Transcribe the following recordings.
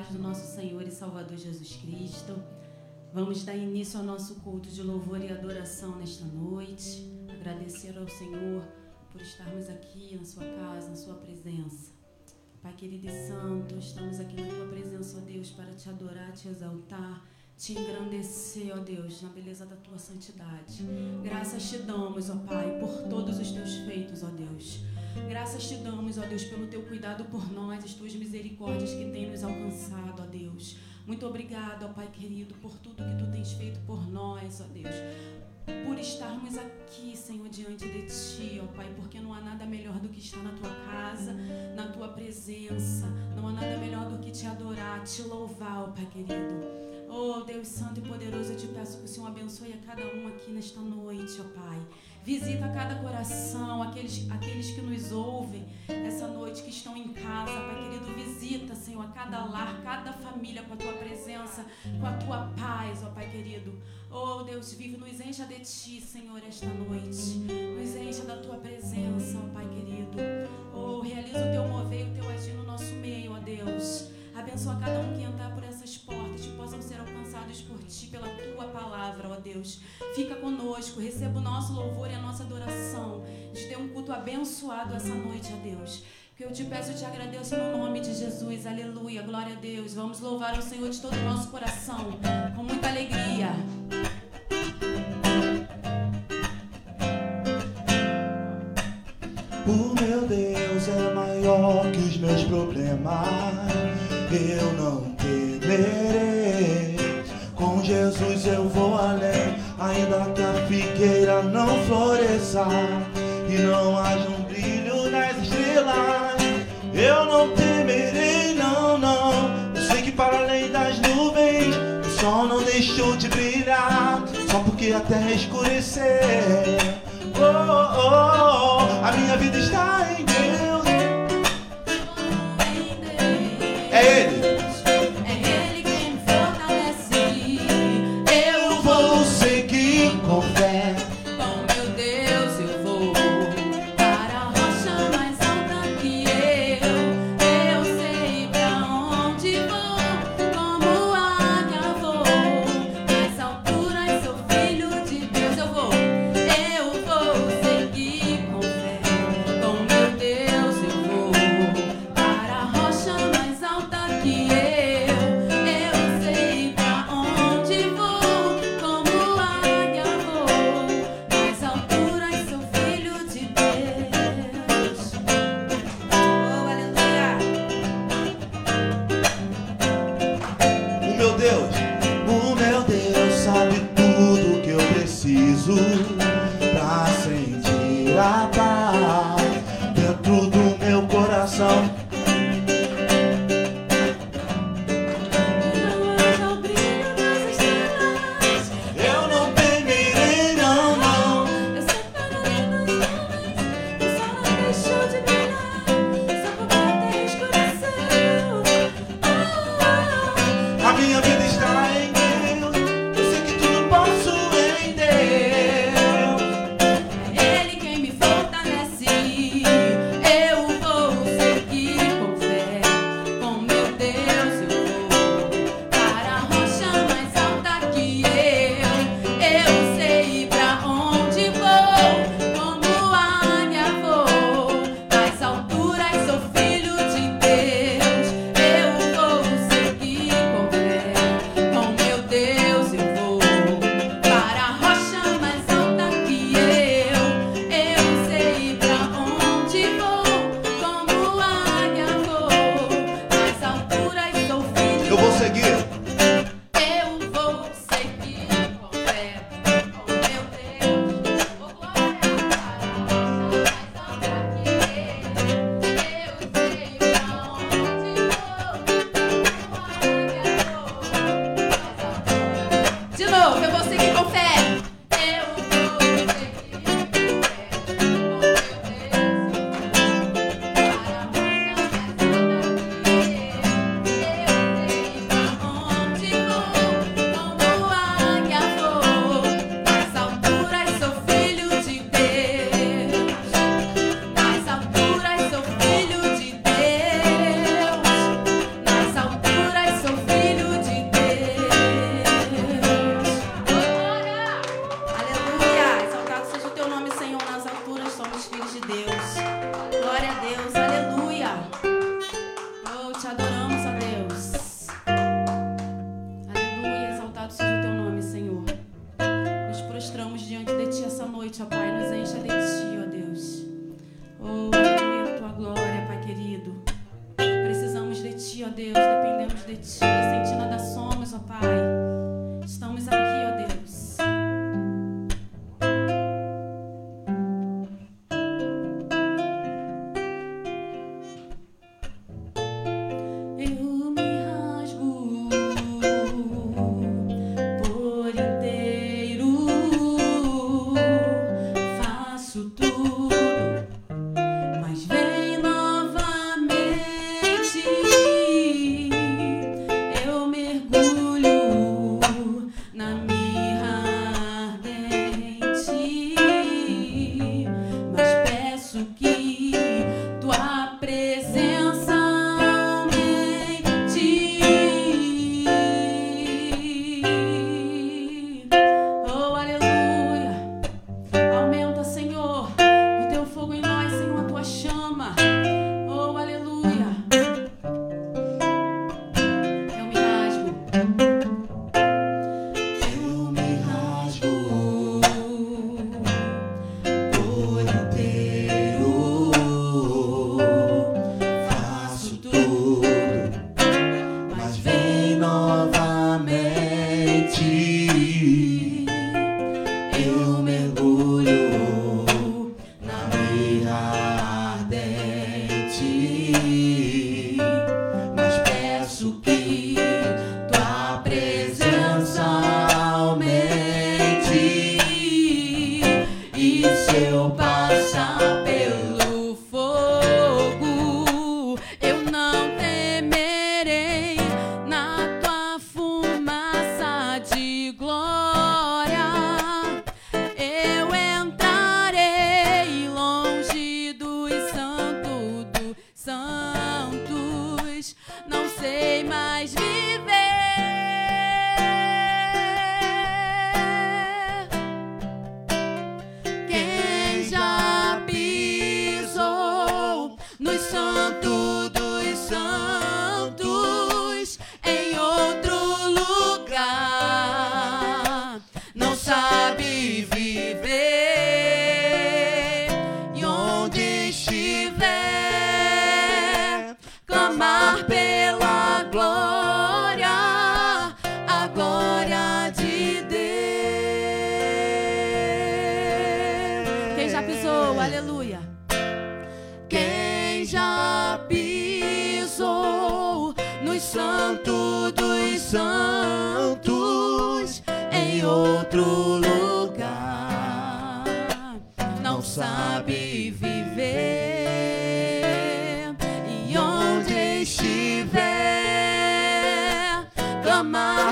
paz do nosso Senhor e Salvador Jesus Cristo. Vamos dar início ao nosso culto de louvor e adoração nesta noite. Agradecer ao Senhor por estarmos aqui na sua casa, na sua presença. Pai querido e santo, estamos aqui na tua presença, ó Deus, para te adorar, te exaltar, te engrandecer, ó Deus, na beleza da tua santidade. Graças te damos, ó Pai, por todos os teus feitos, ó Deus. Graças te damos, ó Deus, pelo teu cuidado por nós, as tuas misericórdias que têm nos alcançado, ó Deus. Muito obrigado, ó Pai querido, por tudo que tu tens feito por nós, ó Deus. Por estarmos aqui, Senhor, diante de ti, ó Pai, porque não há nada melhor do que estar na tua casa, na tua presença. Não há nada melhor do que te adorar, te louvar, ó Pai querido. Oh, Deus Santo e Poderoso, eu te peço que o Senhor abençoe a cada um aqui nesta noite, ó Pai. Visita cada coração, aqueles, aqueles que nos ouvem nessa noite, que estão em casa, Pai querido. Visita, Senhor, a cada lar, cada família com a tua presença, com a tua paz, ó Pai querido. Oh, Deus vive, nos encha de ti, Senhor, esta noite. Nos encha da tua presença, ó Pai querido. Oh, realiza o teu mover e o teu agir no nosso meio, ó Deus. Abençoa cada um que entrar por essas portas, que possam ser alcançados por ti, pela tua palavra, ó Deus. Fica conosco, receba o nosso louvor e a nossa adoração. Te dê um culto abençoado essa noite, ó Deus. Que eu te peço e te agradeço no nome de Jesus. Aleluia, glória a Deus. Vamos louvar o Senhor de todo o nosso coração, com muita alegria. O meu Deus é maior que os meus problemas eu não temerei. Com Jesus eu vou além, ainda que a figueira não floresça e não haja um brilho nas estrelas. Eu não temerei, não, não. Eu sei que para além das nuvens o sol não deixou de brilhar, só porque a terra escurecer. Oh, oh, oh, a minha vida está em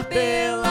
pela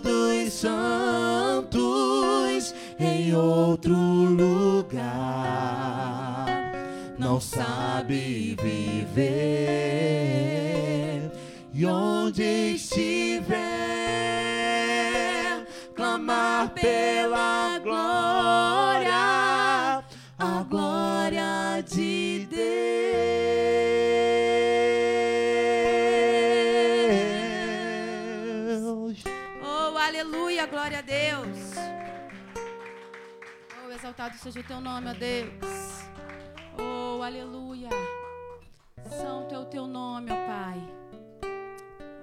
dos santos em outro lugar. Não sabe viver e onde estiver, clamar pela Louvado seja o teu nome, ó Deus. Oh, aleluia. Santo é o teu nome, ó Pai.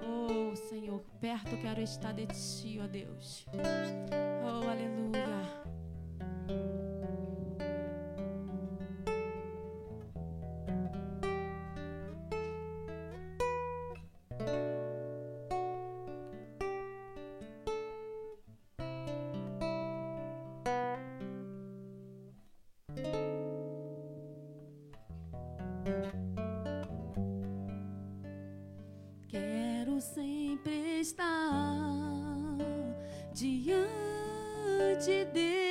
Oh, Senhor, perto quero estar de ti, ó Deus. Oh, aleluia. de Deus.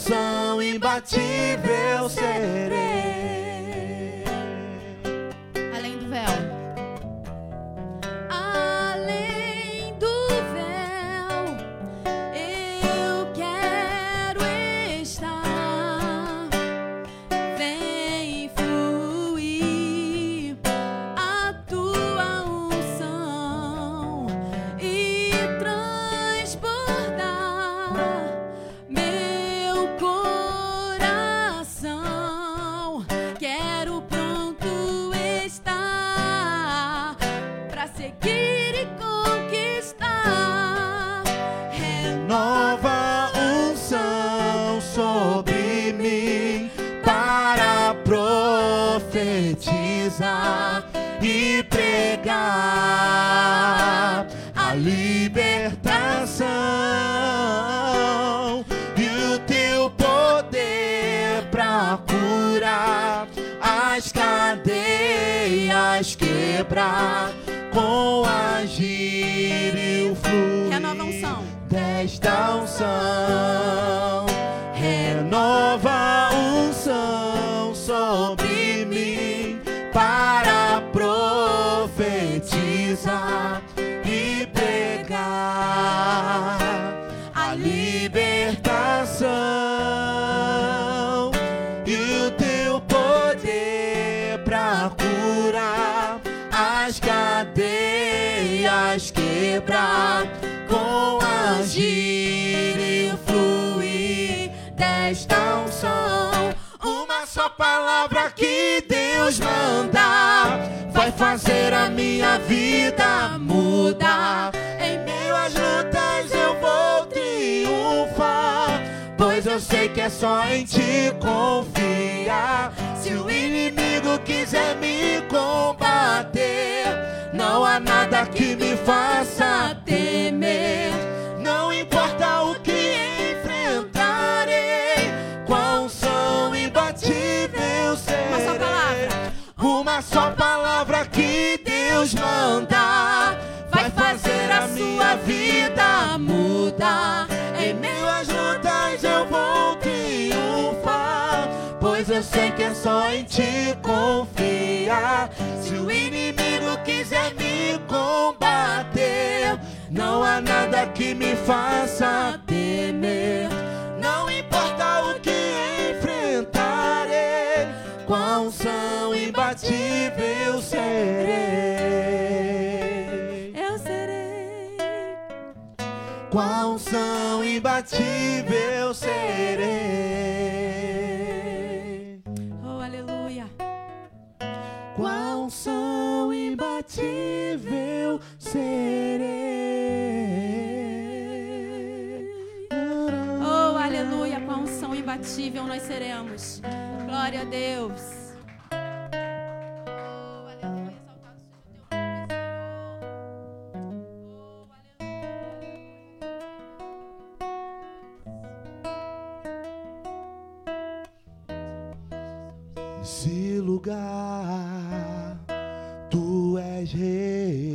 som imbatível serei. Que Deus manda vai fazer a minha vida mudar. Em meio às lutas eu vou triunfar, pois eu sei que é só em ti confiar. Se o inimigo quiser me combater, não há nada que me faça temer. Uma só palavra que Deus manda vai fazer a sua vida mudar. Em meio às lutas eu vou triunfar, pois eu sei que é só em ti confiar. Se o inimigo quiser me combater, não há nada que me faça temer. Com a unção imbatível serei. Eu serei. Com a unção imbatível serei. Oh, aleluia. Com a unção imbatível serei. Imbatível nós seremos. Glória a Deus. Nesse lugar, tu és real.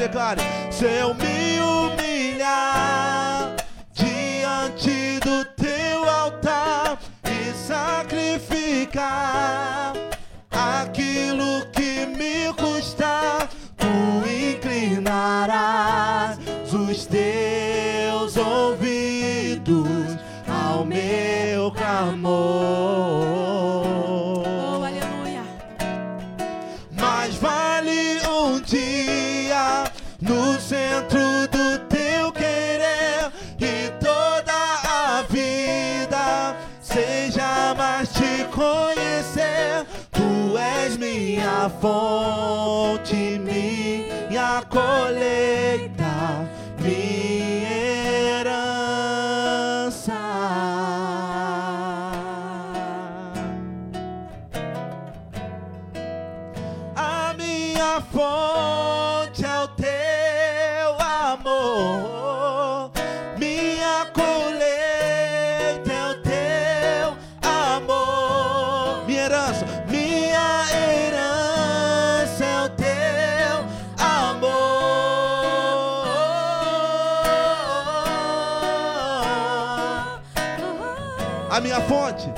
Levante minha colheita, fonte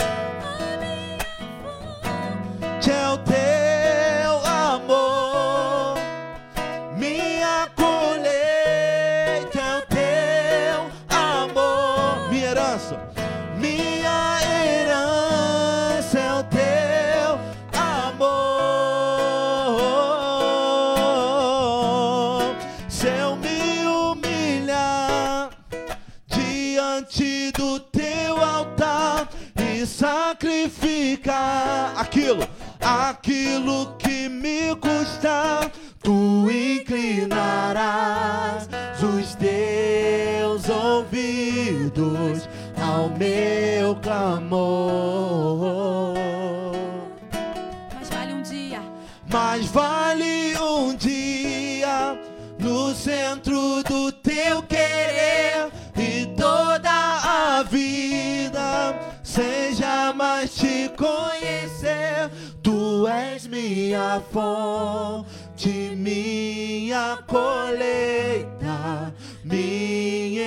fonte, minha colheita, minha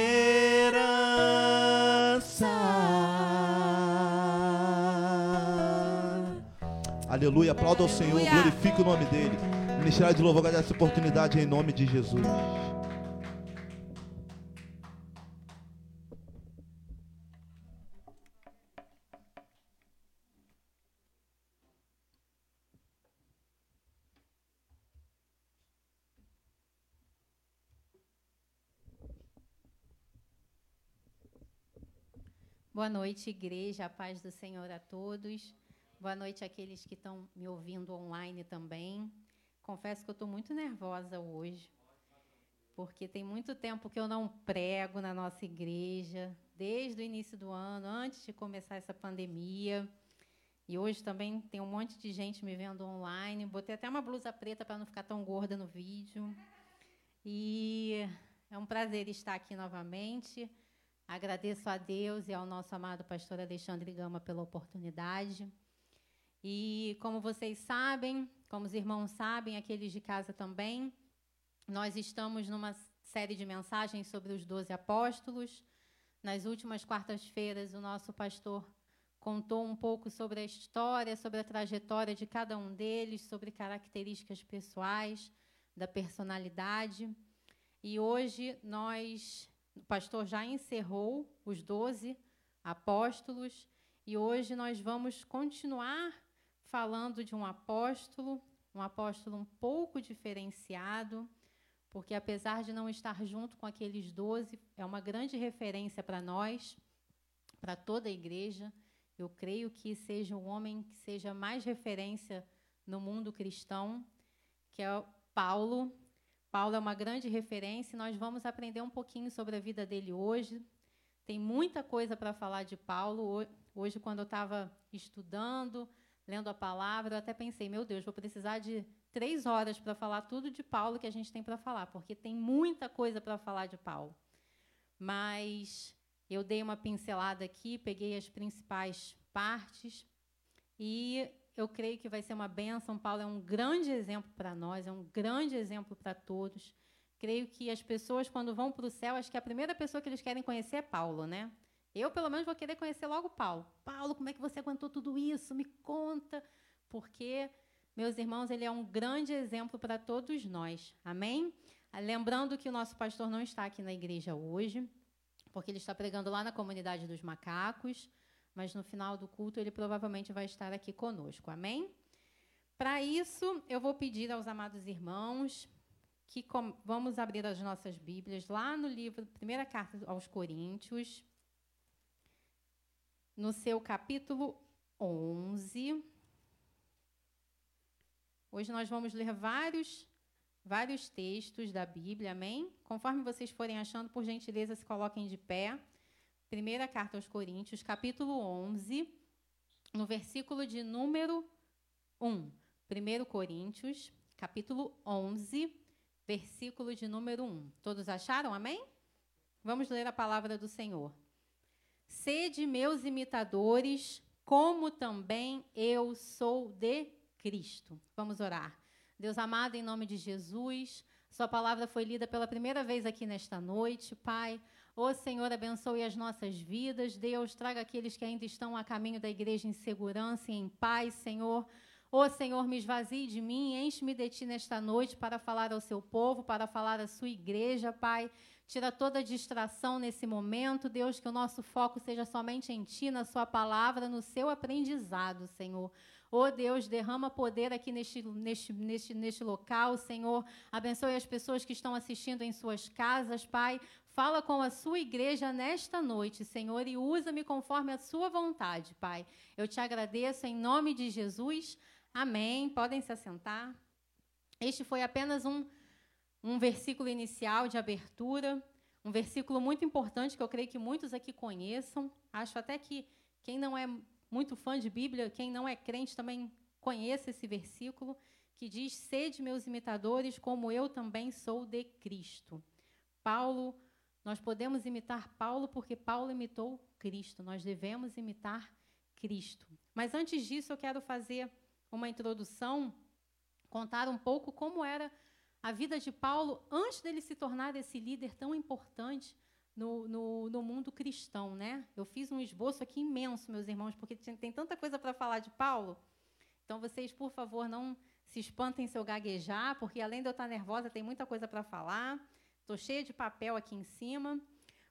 herança. Aleluia, aplauda ao Senhor, glorifique o nome dele. Ministério de louvor, agradece essa oportunidade em nome de Jesus. Boa noite, igreja. A paz do Senhor a todos. Boa noite àqueles que estão me ouvindo online também. Confesso que eu estou muito nervosa hoje, porque tem muito tempo que eu não prego na nossa igreja, desde o início do ano, antes de começar essa pandemia. E hoje também tem um monte de gente me vendo online. Botei até uma blusa preta para não ficar tão gorda no vídeo. E é um prazer estar aqui novamente. Agradeço a Deus e ao nosso amado pastor Alexandre Gama pela oportunidade. E como vocês sabem, como os irmãos sabem, aqueles de casa também, nós estamos numa série de mensagens sobre os doze apóstolos. Nas últimas quartas-feiras, o nosso pastor contou um pouco sobre a história, sobre a trajetória de cada um deles, sobre características pessoais, da personalidade. E hoje nós, o pastor já encerrou os doze apóstolos, e hoje nós vamos continuar falando de um apóstolo, um apóstolo um pouco diferenciado, porque apesar de não estar junto com aqueles doze, é uma grande referência para nós, para toda a igreja. Eu creio que seja um homem que seja mais referência no mundo cristão, que é Paulo. Paulo é uma grande referência e nós vamos aprender um pouquinho sobre a vida dele hoje. Tem muita coisa para falar de Paulo. Hoje, quando eu estava estudando, lendo a palavra, eu até pensei, meu Deus, vou precisar de três horas para falar tudo de Paulo que a gente tem para falar, porque tem muita coisa para falar de Paulo. Mas eu dei uma pincelada aqui, peguei as principais partes e eu creio que vai ser uma benção. Paulo é um grande exemplo para nós, é um grande exemplo para todos. Creio que as pessoas, quando vão para o céu, acho que a primeira pessoa que eles querem conhecer é Paulo, né? Eu, pelo menos, vou querer conhecer logo Paulo. Paulo, como é que você aguentou tudo isso? Me conta. Porque, meus irmãos, ele é um grande exemplo para todos nós. Amém? Lembrando que o nosso pastor não está aqui na igreja hoje porque ele está pregando lá na comunidade dos macacos, mas no final do culto ele provavelmente vai estar aqui conosco. Amém? Para isso, eu vou pedir aos amados irmãos que vamos abrir as nossas Bíblias lá no livro, primeira carta aos Coríntios, no seu capítulo 11. Hoje nós vamos ler vários vários textos da Bíblia, amém? Conforme vocês forem achando, por gentileza, se coloquem de pé. Primeira carta aos Coríntios, capítulo 11, no versículo de número 1. 1 Coríntios, capítulo 11, versículo de número 1. Todos acharam? Amém? Vamos ler a palavra do Senhor. Sede meus imitadores, como também eu sou de Cristo. Vamos orar. Deus amado, em nome de Jesus, Sua palavra foi lida pela primeira vez aqui nesta noite, Pai. Ô Senhor, abençoe as nossas vidas. Deus, traga aqueles que ainda estão a caminho da igreja em segurança e em paz, Senhor. Ô Senhor, me esvazie de mim, enche-me de ti nesta noite para falar ao seu povo, para falar à sua igreja, Pai. Tira toda distração nesse momento, Deus, que o nosso foco seja somente em ti, na sua palavra, no seu aprendizado, Senhor. Oh Deus, derrama poder aqui neste, neste, neste, neste local, Senhor. Abençoe as pessoas que estão assistindo em suas casas, Pai. Fala com a sua igreja nesta noite, Senhor, e usa-me conforme a sua vontade, Pai. Eu te agradeço em nome de Jesus. Amém. Podem se assentar. Este foi apenas um, um versículo inicial de abertura, um versículo muito importante que eu creio que muitos aqui conheçam. Acho até que quem não é muito fã de Bíblia, quem não é crente também conhece esse versículo que diz: Sede meus imitadores, como eu também sou de Cristo. Paulo, nós podemos imitar Paulo porque Paulo imitou Cristo. Nós devemos imitar Cristo. Mas antes disso, eu quero fazer uma introdução, contar um pouco como era a vida de Paulo antes dele se tornar esse líder tão importante no, no, no, mundo cristão, né? Eu fiz um esboço aqui imenso, meus irmãos, porque tem tanta coisa para falar de Paulo. Então, vocês, por favor, não se espantem se eu gaguejar, porque além de eu estar nervosa, tem muita coisa para falar. Estou cheia de papel aqui em cima,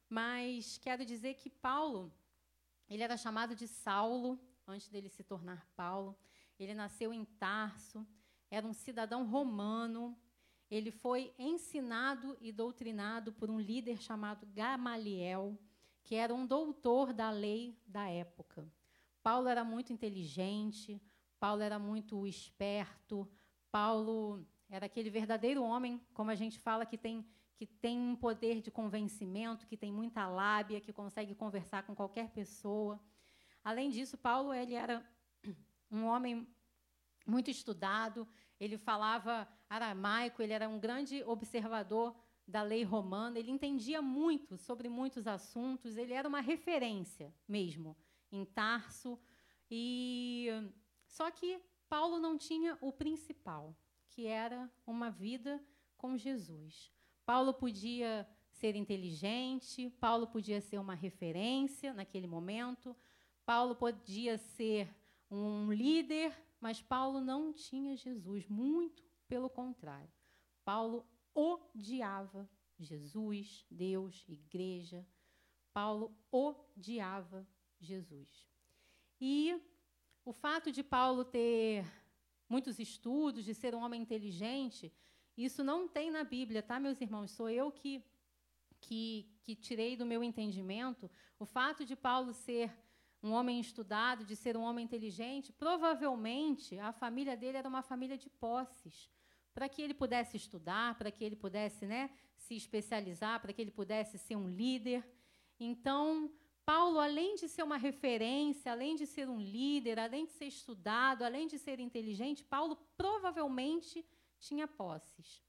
mas quero dizer que Paulo, ele era chamado de Saulo antes dele se tornar Paulo. Ele nasceu em Tarso, era um cidadão romano, ele foi ensinado e doutrinado por um líder chamado Gamaliel, que era um doutor da lei da época. Paulo era muito inteligente, Paulo era muito esperto, Paulo era aquele verdadeiro homem, como a gente fala, que tem, que tem um poder de convencimento, que tem muita lábia, que consegue conversar com qualquer pessoa. Além disso, Paulo ele era um homem muito estudado, ele falava aramaico, ele era um grande observador da lei romana, ele entendia muito sobre muitos assuntos, ele era uma referência mesmo em Tarso. E só que Paulo não tinha o principal, que era uma vida com Jesus. Paulo podia ser inteligente, Paulo podia ser uma referência naquele momento, Paulo podia ser um líder, mas Paulo não tinha Jesus, muito pelo contrário. Paulo odiava Jesus, Deus, igreja. Paulo odiava Jesus. E o fato de Paulo ter muitos estudos, de ser um homem inteligente, isso não tem na Bíblia, tá, meus irmãos? Sou eu que, que, que tirei do meu entendimento. O fato de Paulo ser um homem estudado, de ser um homem inteligente, provavelmente a família dele era uma família de posses, para que ele pudesse estudar, para que ele pudesse né, se especializar, para que ele pudesse ser um líder. Então, Paulo, além de ser uma referência, além de ser um líder, além de ser estudado, além de ser inteligente, Paulo provavelmente tinha posses.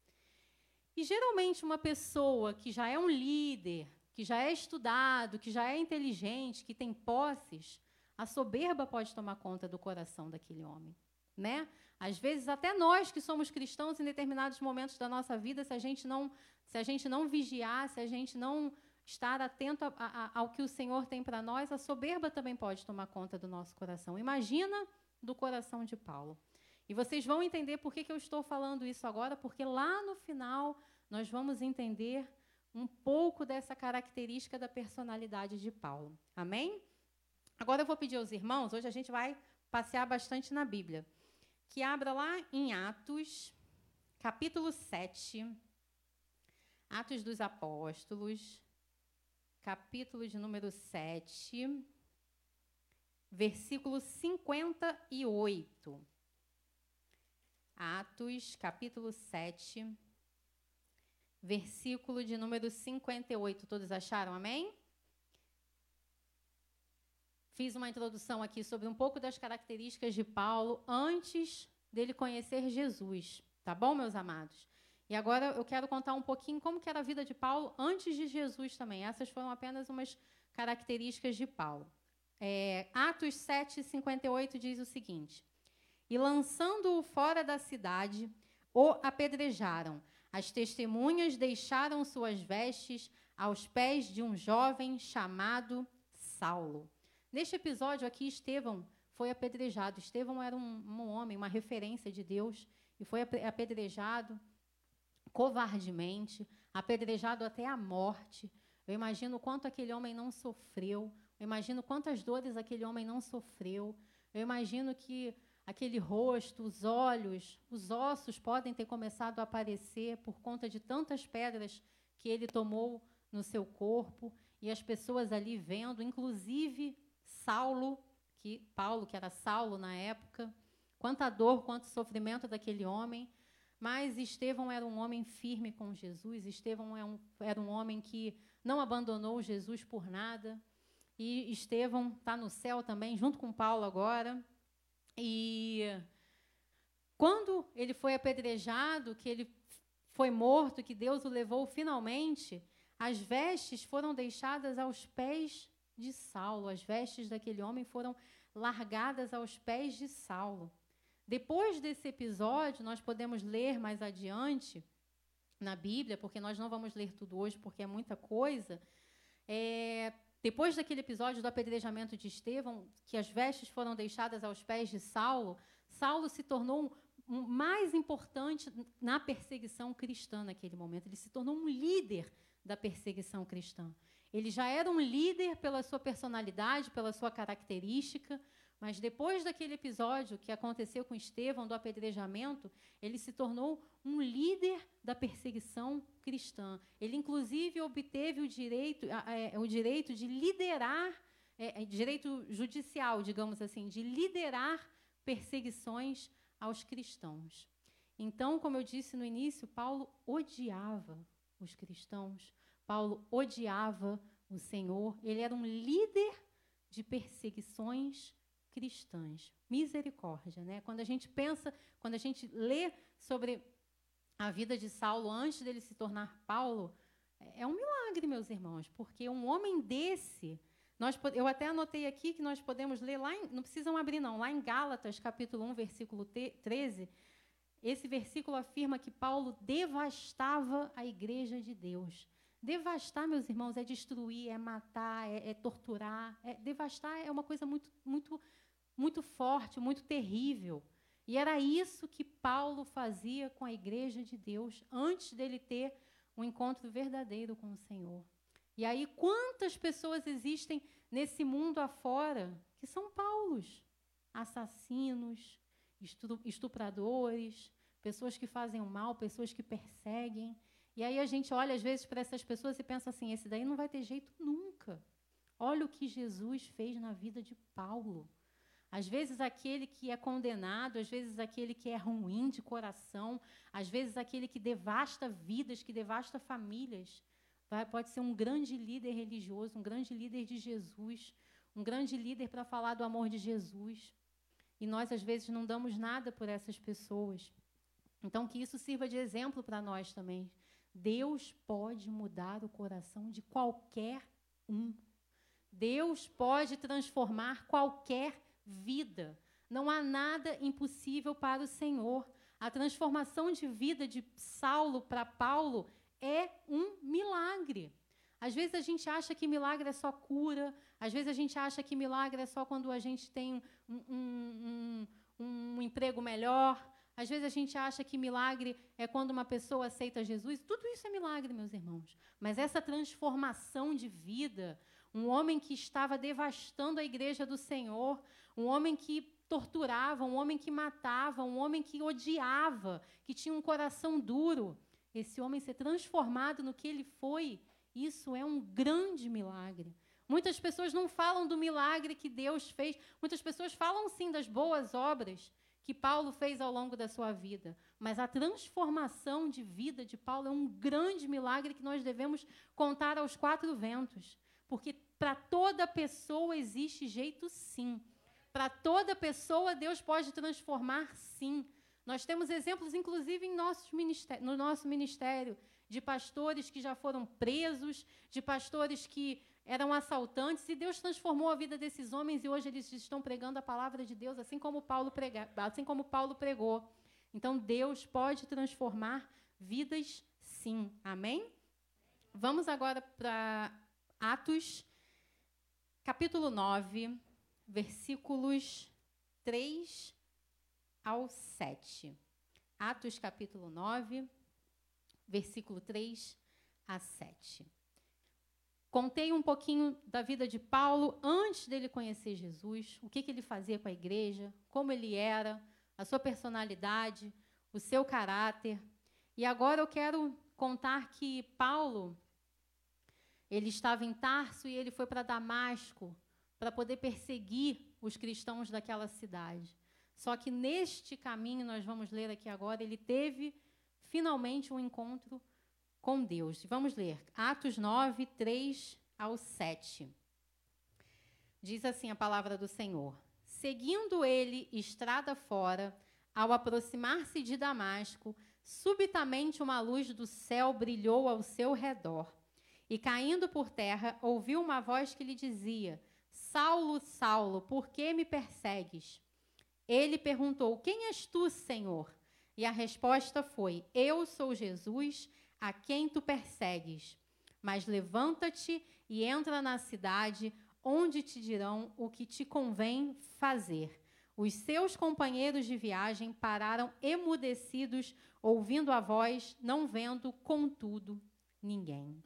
E geralmente uma pessoa que já é um líder, que já é estudado, que já é inteligente, que tem posses, a soberba pode tomar conta do coração daquele homem, né? Às vezes até nós que somos cristãos em determinados momentos da nossa vida, se a gente não, se a gente não vigiar, se a gente não estar atento a, a, ao que o Senhor tem para nós, a soberba também pode tomar conta do nosso coração. Imagina do coração de Paulo. E vocês vão entender por que, que eu estou falando isso agora, porque lá no final nós vamos entender um pouco dessa característica da personalidade de Paulo. Amém? Agora eu vou pedir aos irmãos, hoje a gente vai passear bastante na Bíblia, que abra lá em Atos, capítulo 7, Atos dos Apóstolos, capítulo de número 7, versículo 58. Atos, capítulo 7, versículo de número 58. Todos acharam? Amém? Fiz uma introdução aqui sobre um pouco das características de Paulo antes dele conhecer Jesus. Tá bom, meus amados? E agora eu quero contar um pouquinho como era a vida de Paulo antes de Jesus também. Essas foram apenas umas características de Paulo. É, Atos 7, 58 diz o seguinte: e, lançando-o fora da cidade, o apedrejaram. As testemunhas deixaram suas vestes aos pés de um jovem chamado Saulo. Neste episódio aqui, Estevão foi apedrejado. Estevão era um, um homem, uma referência de Deus, e foi apedrejado covardemente, apedrejado até a morte. Eu imagino quanto aquele homem não sofreu. Eu imagino quantas dores aquele homem não sofreu. Eu imagino que aquele rosto, os olhos, os ossos podem ter começado a aparecer por conta de tantas pedras que ele tomou no seu corpo e as pessoas ali vendo, inclusive Saulo, que Paulo, que era Saulo na época, quanta dor, quanto sofrimento daquele homem. Mas Estevão era um homem firme com Jesus, Estevão era é um, era um homem que não abandonou Jesus por nada. E Estevão está no céu também, junto com Paulo agora. E quando ele foi apedrejado, que ele foi morto, que Deus o levou finalmente, as vestes foram deixadas aos pés de Saulo, as vestes daquele homem foram largadas aos pés de Saulo. Depois desse episódio, nós podemos ler mais adiante na Bíblia, porque nós não vamos ler tudo hoje, porque é muita coisa. É, depois daquele episódio do apedrejamento de Estevão, que as vestes foram deixadas aos pés de Saulo, Saulo se tornou um, um mais importante na perseguição cristã naquele momento. Ele se tornou um líder da perseguição cristã. Ele já era um líder pela sua personalidade, pela sua característica, mas depois daquele episódio que aconteceu com Estevão, do apedrejamento, ele se tornou um líder da perseguição cristã. Ele, inclusive, obteve o direito, é, o direito de liderar, é, é, direito judicial, digamos assim, de liderar perseguições aos cristãos. Então, como eu disse no início, Paulo odiava os cristãos, Paulo odiava o Senhor, ele era um líder de perseguições cristãs. Misericórdia, né? Quando a gente pensa, quando a gente lê sobre a vida de Saulo antes dele se tornar Paulo, é, é um milagre, meus irmãos, porque um homem desse, nós, eu até anotei aqui que nós podemos ler lá, em, não precisam abrir não, lá em Gálatas, capítulo 1, versículo 13, esse versículo afirma que Paulo devastava a igreja de Deus. Devastar, meus irmãos, é destruir, é matar, é, é torturar. É, devastar é uma coisa muito, muito, muito forte, muito terrível. E era isso que Paulo fazia com a igreja de Deus antes dele ter um encontro verdadeiro com o Senhor. E aí, quantas pessoas existem nesse mundo afora que são Paulos? Assassinos, estupradores, pessoas que fazem o mal, pessoas que perseguem. E aí a gente olha às vezes para essas pessoas e pensa assim: esse daí não vai ter jeito nunca. Olha o que Jesus fez na vida de Paulo. Às vezes aquele que é condenado, às vezes aquele que é ruim de coração, às vezes aquele que devasta vidas, que devasta famílias, vai, pode ser um grande líder religioso, um grande líder de Jesus, um grande líder para falar do amor de Jesus. E nós, às vezes, não damos nada por essas pessoas. Então, que isso sirva de exemplo para nós também. Deus pode mudar o coração de qualquer um. Deus pode transformar qualquer vida. Não há nada impossível para o Senhor. A transformação de vida de Saulo para Paulo é um milagre. Às vezes a gente acha que milagre é só cura, às vezes a gente acha que milagre é só quando a gente tem um, um, um, um emprego melhor, às vezes a gente acha que milagre é quando uma pessoa aceita Jesus. Tudo isso é milagre, meus irmãos. Mas essa transformação de vida, um homem que estava devastando a igreja do Senhor, um homem que torturava, um homem que matava, um homem que odiava, que tinha um coração duro, esse homem ser transformado no que ele foi, isso é um grande milagre. Muitas pessoas não falam do milagre que Deus fez, muitas pessoas falam sim das boas obras que Paulo fez ao longo da sua vida, mas a transformação de vida de Paulo é um grande milagre que nós devemos contar aos quatro ventos, porque para toda pessoa existe jeito sim. Para toda pessoa Deus pode transformar sim. Nós temos exemplos, inclusive, em nossos no nosso ministério, de pastores que já foram presos, de pastores que eram assaltantes, e Deus transformou a vida desses homens e hoje eles estão pregando a palavra de Deus, assim como Paulo, prega, assim como Paulo pregou. Então, Deus pode transformar vidas, sim. Amém? Vamos agora para Atos, capítulo 9, versículos 3 ao 7. Atos capítulo 9, versículo 3 a 7. Contei um pouquinho da vida de Paulo antes dele conhecer Jesus, o que, que ele fazia com a igreja, como ele era, a sua personalidade, o seu caráter. E agora eu quero contar que Paulo ele estava em Tarso e ele foi para Damasco para poder perseguir os cristãos daquela cidade. Só que neste caminho, nós vamos ler aqui agora, ele teve finalmente um encontro com Deus. Vamos ler Atos 9, 3 ao 7. Diz assim a palavra do Senhor: Seguindo ele estrada fora, ao aproximar-se de Damasco, subitamente uma luz do céu brilhou ao seu redor. E caindo por terra, ouviu uma voz que lhe dizia: Saulo, Saulo, por que me persegues? Ele perguntou: Quem és tu, Senhor? E a resposta foi: Eu sou Jesus, a quem tu persegues. Mas levanta-te e entra na cidade, onde te dirão o que te convém fazer. Os seus companheiros de viagem pararam emudecidos, ouvindo a voz, não vendo, contudo, ninguém.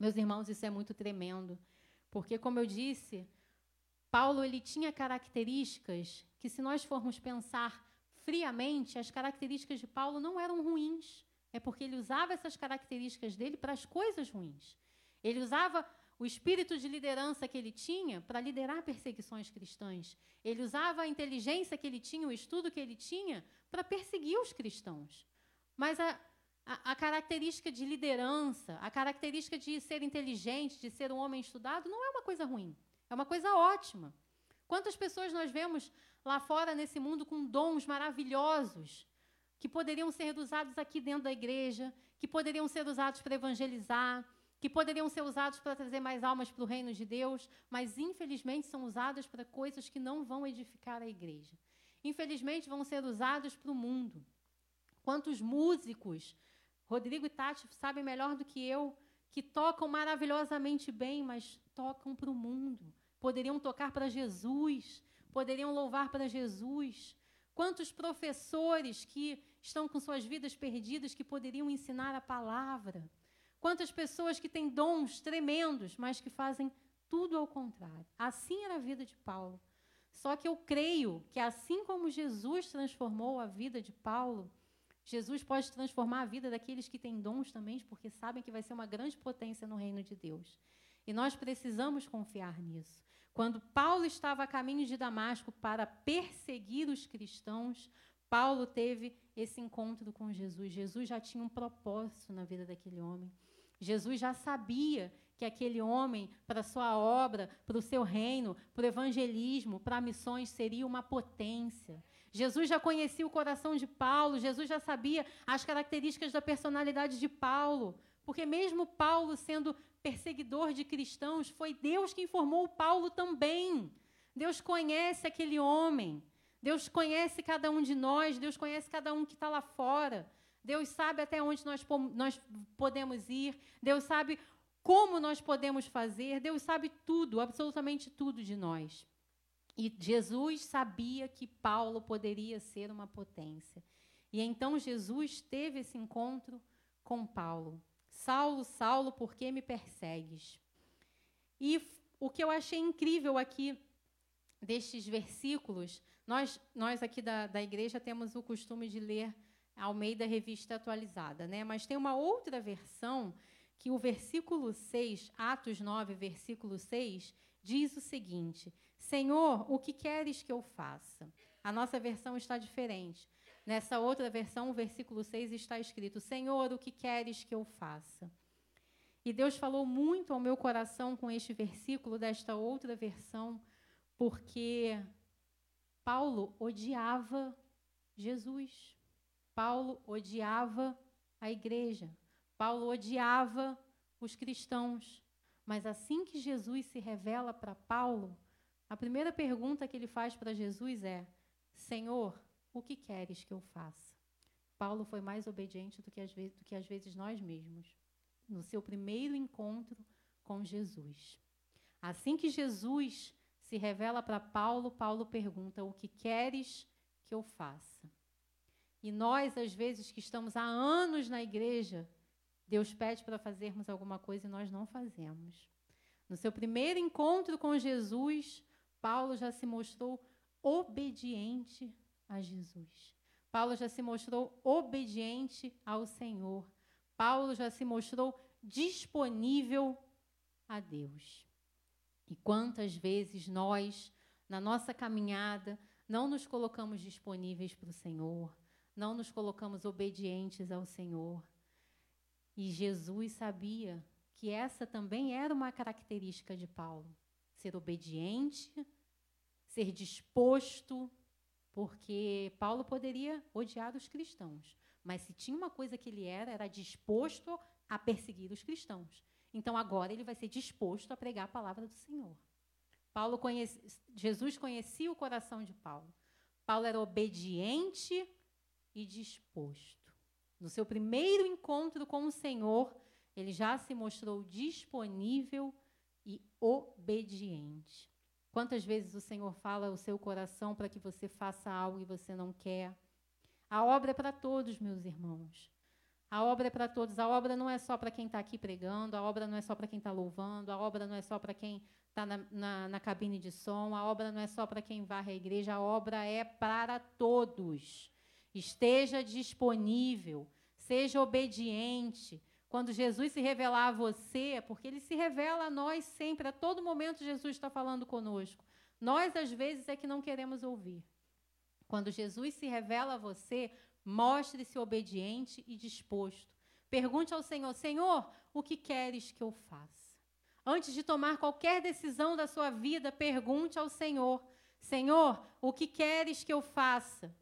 Meus irmãos, isso é muito tremendo, porque, como eu disse, Paulo ele tinha características que, se nós formos pensar friamente, as características de Paulo não eram ruins. É porque ele usava essas características dele para as coisas ruins. Ele usava o espírito de liderança que ele tinha para liderar perseguições cristãs. Ele usava a inteligência que ele tinha, o estudo que ele tinha, para perseguir os cristãos. Mas a, a, característica de liderança, a característica de ser inteligente, de ser um homem estudado, não é uma coisa ruim. É uma coisa ótima. Quantas pessoas nós vemos lá fora nesse mundo com dons maravilhosos que poderiam ser usados aqui dentro da igreja, que poderiam ser usados para evangelizar, que poderiam ser usados para trazer mais almas para o reino de Deus, mas infelizmente são usados para coisas que não vão edificar a igreja. Infelizmente vão ser usados para o mundo. Quantos músicos, Rodrigo e Tati sabem melhor do que eu, que tocam maravilhosamente bem, mas tocam para o mundo. Poderiam tocar para Jesus, poderiam louvar para Jesus. Quantos professores que estão com suas vidas perdidas que poderiam ensinar a palavra? Quantas pessoas que têm dons tremendos, mas que fazem tudo ao contrário. Assim era a vida de Paulo. Só que eu creio que assim como Jesus transformou a vida de Paulo, Jesus pode transformar a vida daqueles que têm dons também, porque sabem que vai ser uma grande potência no reino de Deus. E nós precisamos confiar nisso. Quando Paulo estava a caminho de Damasco para perseguir os cristãos, Paulo teve esse encontro com Jesus. Jesus já tinha um propósito na vida daquele homem. Jesus já sabia que aquele homem, para sua obra, para o seu reino, para o evangelismo, para missões, seria uma potência. Jesus já conhecia o coração de Paulo, Jesus já sabia as características da personalidade de Paulo, porque mesmo Paulo sendo perseguidor de cristãos, foi Deus que informou Paulo também. Deus conhece aquele homem, Deus conhece cada um de nós, Deus conhece cada um que está lá fora. Deus sabe até onde nós, nós podemos ir, Deus sabe como nós podemos fazer, Deus sabe tudo, absolutamente tudo de nós. E Jesus sabia que Paulo poderia ser uma potência. E então Jesus teve esse encontro com Paulo. Saulo, Saulo, por que me persegues? E o que eu achei incrível aqui destes versículos, nós, nós aqui da, da igreja temos o costume de ler Almeida Revista Atualizada, né? mas tem uma outra versão que o versículo 6, Atos 9, versículo 6, diz o seguinte: Senhor, o que queres que eu faça? A nossa versão está diferente. Nessa outra versão, o versículo 6 está escrito: Senhor, o que queres que eu faça? E Deus falou muito ao meu coração com este versículo desta outra versão, porque Paulo odiava Jesus. Paulo odiava a igreja. Paulo odiava os cristãos. Mas assim que Jesus se revela para Paulo, a primeira pergunta que ele faz para Jesus é: Senhor, o que queres que eu faça? Paulo foi mais obediente do que, às vezes, do que às vezes nós mesmos, no seu primeiro encontro com Jesus. Assim que Jesus se revela para Paulo, Paulo pergunta: O que queres que eu faça? E nós, às vezes, que estamos há anos na igreja, Deus pede para fazermos alguma coisa e nós não fazemos. No seu primeiro encontro com Jesus, Paulo já se mostrou obediente a Jesus. Paulo já se mostrou obediente ao Senhor. Paulo já se mostrou disponível a Deus. E quantas vezes nós, na nossa caminhada, não nos colocamos disponíveis para o Senhor, não nos colocamos obedientes ao Senhor. E Jesus sabia que essa também era uma característica de Paulo: ser obediente, ser disposto, porque Paulo poderia odiar os cristãos, mas se tinha uma coisa que ele era, era disposto a perseguir os cristãos. Então agora ele vai ser disposto a pregar a palavra do Senhor. Paulo conhece, Jesus conhecia o coração de Paulo. Paulo era obediente e disposto. No seu primeiro encontro com o Senhor, ele já se mostrou disponível e obediente. Quantas vezes o Senhor fala o seu coração para que você faça algo e você não quer? A obra é para todos, meus irmãos. A obra é para todos. A obra não é só para quem está aqui pregando, a obra não é só para quem está louvando, a obra não é só para quem está na, na, na, cabine de som, a obra não é só para quem varre a igreja, a obra é para todos. Esteja disponível, seja obediente. Quando Jesus se revelar a você, porque ele se revela a nós sempre, a todo momento Jesus está falando conosco. Nós, às vezes, é que não queremos ouvir. Quando Jesus se revela a você, mostre-se obediente e disposto. Pergunte ao Senhor: Senhor, o que queres que eu faça? Antes de tomar qualquer decisão da sua vida, pergunte ao Senhor: Senhor, o que queres que eu faça?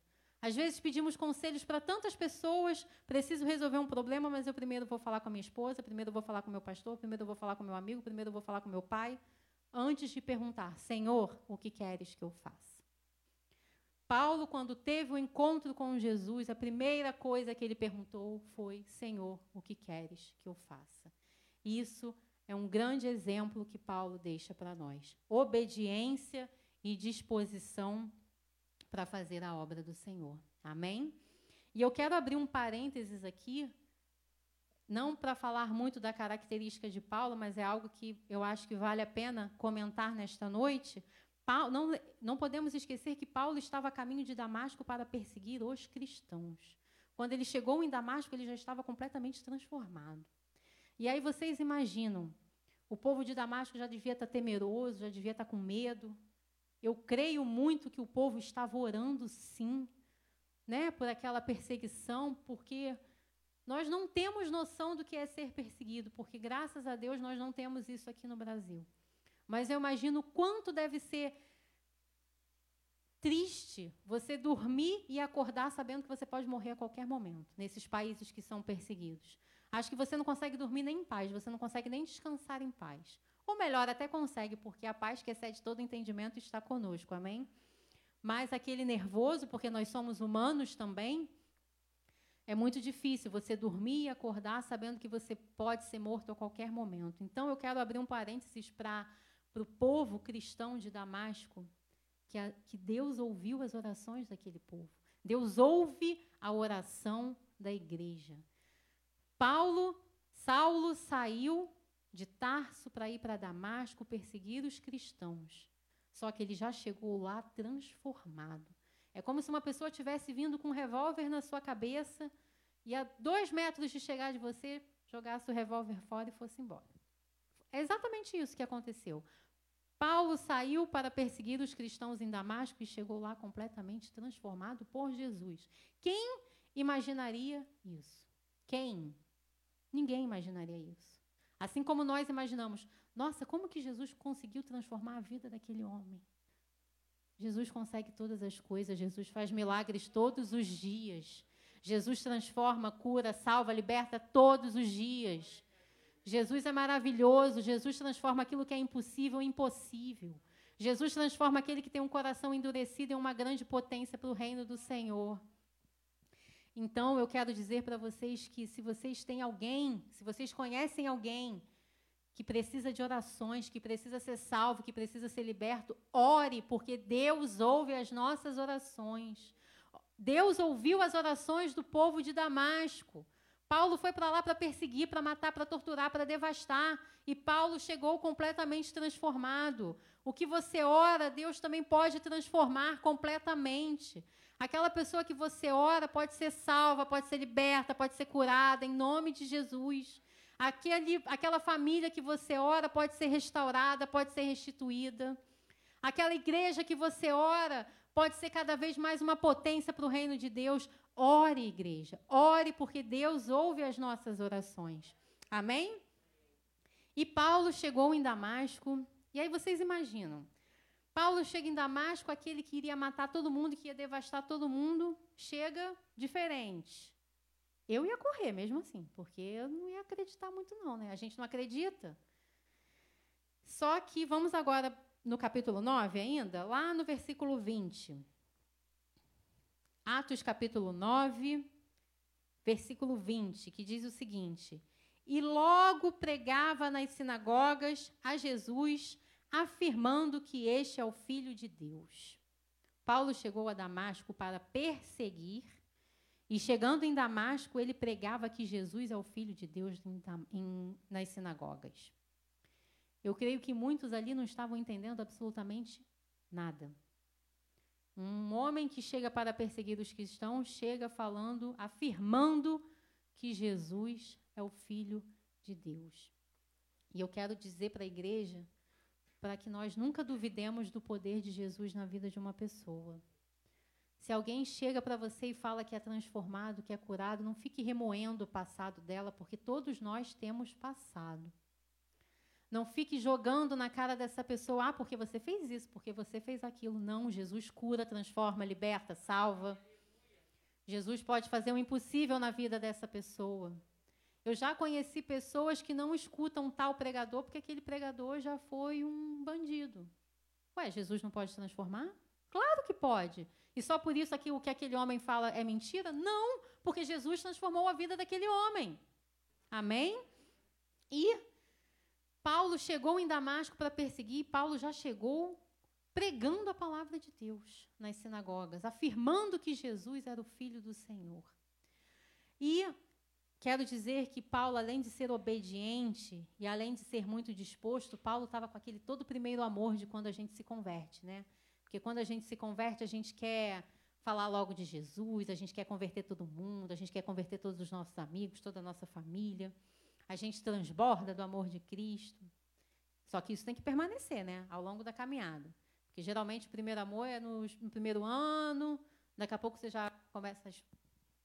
Às vezes pedimos conselhos para tantas pessoas, preciso resolver um problema, mas eu primeiro vou falar com a minha esposa, primeiro vou falar com meu pastor, primeiro vou falar com meu amigo, primeiro vou falar com meu pai, antes de perguntar: Senhor, o que queres que eu faça? Paulo, quando teve o um encontro com Jesus, a primeira coisa que ele perguntou foi: Senhor, o que queres que eu faça? Isso é um grande exemplo que Paulo deixa para nós. Obediência e disposição para fazer a obra do Senhor. Amém? E eu quero abrir um parênteses aqui, não para falar muito da característica de Paulo, mas é algo que eu acho que vale a pena comentar nesta noite. Paulo, não, não podemos esquecer que Paulo estava a caminho de Damasco para perseguir os cristãos. Quando ele chegou em Damasco, ele já estava completamente transformado. E aí vocês imaginam, o povo de Damasco já devia estar temeroso, já devia estar com medo. Eu creio muito que o povo estava orando, sim, né, por aquela perseguição, porque nós não temos noção do que é ser perseguido, porque graças a Deus nós não temos isso aqui no Brasil. Mas eu imagino quanto deve ser triste você dormir e acordar sabendo que você pode morrer a qualquer momento, nesses países que são perseguidos. Acho que você não consegue dormir nem em paz, você não consegue nem descansar em paz. Ou melhor, até consegue, porque a paz que excede todo entendimento está conosco, amém? Mas aquele nervoso, porque nós somos humanos também, é muito difícil você dormir e acordar sabendo que você pode ser morto a qualquer momento. Então, eu quero abrir um parênteses para o povo cristão de Damasco, que, a, que Deus ouviu as orações daquele povo. Deus ouve a oração da igreja. Paulo, Saulo saiu de Tarso para ir para Damasco perseguir os cristãos. Só que ele já chegou lá transformado. É como se uma pessoa tivesse vindo com um revólver na sua cabeça e a dois metros de chegar de você, jogasse o revólver fora e fosse embora. É exatamente isso que aconteceu. Paulo saiu para perseguir os cristãos em Damasco e chegou lá completamente transformado por Jesus. Quem imaginaria isso? Quem? Ninguém imaginaria isso. Assim como nós imaginamos, nossa, como que Jesus conseguiu transformar a vida daquele homem? Jesus consegue todas as coisas, Jesus faz milagres todos os dias. Jesus transforma, cura, salva, liberta todos os dias. Jesus é maravilhoso, Jesus transforma aquilo que é impossível em impossível. Jesus transforma aquele que tem um coração endurecido em uma grande potência para o reino do Senhor. Então, eu quero dizer para vocês que se vocês têm alguém, se vocês conhecem alguém que precisa de orações, que precisa ser salvo, que precisa ser liberto, ore, porque Deus ouve as nossas orações. Deus ouviu as orações do povo de Damasco. Paulo foi para lá para perseguir, para matar, para torturar, para devastar. E Paulo chegou completamente transformado. O que você ora, Deus também pode transformar completamente. Aquela pessoa que você ora pode ser salva, pode ser liberta, pode ser curada, em nome de Jesus. Aquele, aquela família que você ora pode ser restaurada, pode ser restituída. Aquela igreja que você ora pode ser cada vez mais uma potência para o reino de Deus. Ore, igreja, ore, porque Deus ouve as nossas orações. Amém? E Paulo chegou em Damasco, e aí vocês imaginam. Paulo chega em Damasco, aquele que iria matar todo mundo, que ia devastar todo mundo, chega diferente. Eu ia correr mesmo assim, porque eu não ia acreditar muito, não, né? A gente não acredita. Só que vamos agora no capítulo 9 ainda, lá no versículo 20. Atos capítulo 9, versículo 20, que diz o seguinte: E logo pregava nas sinagogas a Jesus, afirmando que este é o Filho de Deus. Paulo chegou a Damasco para perseguir, e chegando em Damasco, ele pregava que Jesus é o Filho de Deus em, em, nas sinagogas. Eu creio que muitos ali não estavam entendendo absolutamente nada. Um homem que chega para perseguir os cristãos chega falando, afirmando que Jesus é o Filho de Deus. E eu quero dizer para a igreja, para que nós nunca duvidemos do poder de Jesus na vida de uma pessoa. Se alguém chega para você e fala que é transformado, que é curado, não fique remoendo o passado dela, porque todos nós temos passado. Não fique jogando na cara dessa pessoa, ah, porque você fez isso, porque você fez aquilo. Não, Jesus cura, transforma, liberta, salva. Jesus pode fazer o impossível na vida dessa pessoa. Eu já conheci pessoas que não escutam tal pregador porque aquele pregador já foi um bandido. Ué, Jesus não pode transformar? Claro que pode. E só por isso aqui o que aquele homem fala é mentira? Não, porque Jesus transformou a vida daquele homem. Amém? E Paulo chegou em Damasco para perseguir, Paulo já chegou pregando a palavra de Deus nas sinagogas, afirmando que Jesus era o filho do Senhor. E quero dizer que Paulo, além de ser obediente e além de ser muito disposto, Paulo estava com aquele todo primeiro amor de quando a gente se converte, né? Porque quando a gente se converte, a gente quer falar logo de Jesus, a gente quer converter todo mundo, a gente quer converter todos os nossos amigos, toda a nossa família. A gente transborda do amor de Cristo. Só que isso tem que permanecer, né? Ao longo da caminhada. Porque geralmente o primeiro amor é no, no primeiro ano, daqui a pouco você já começa, a,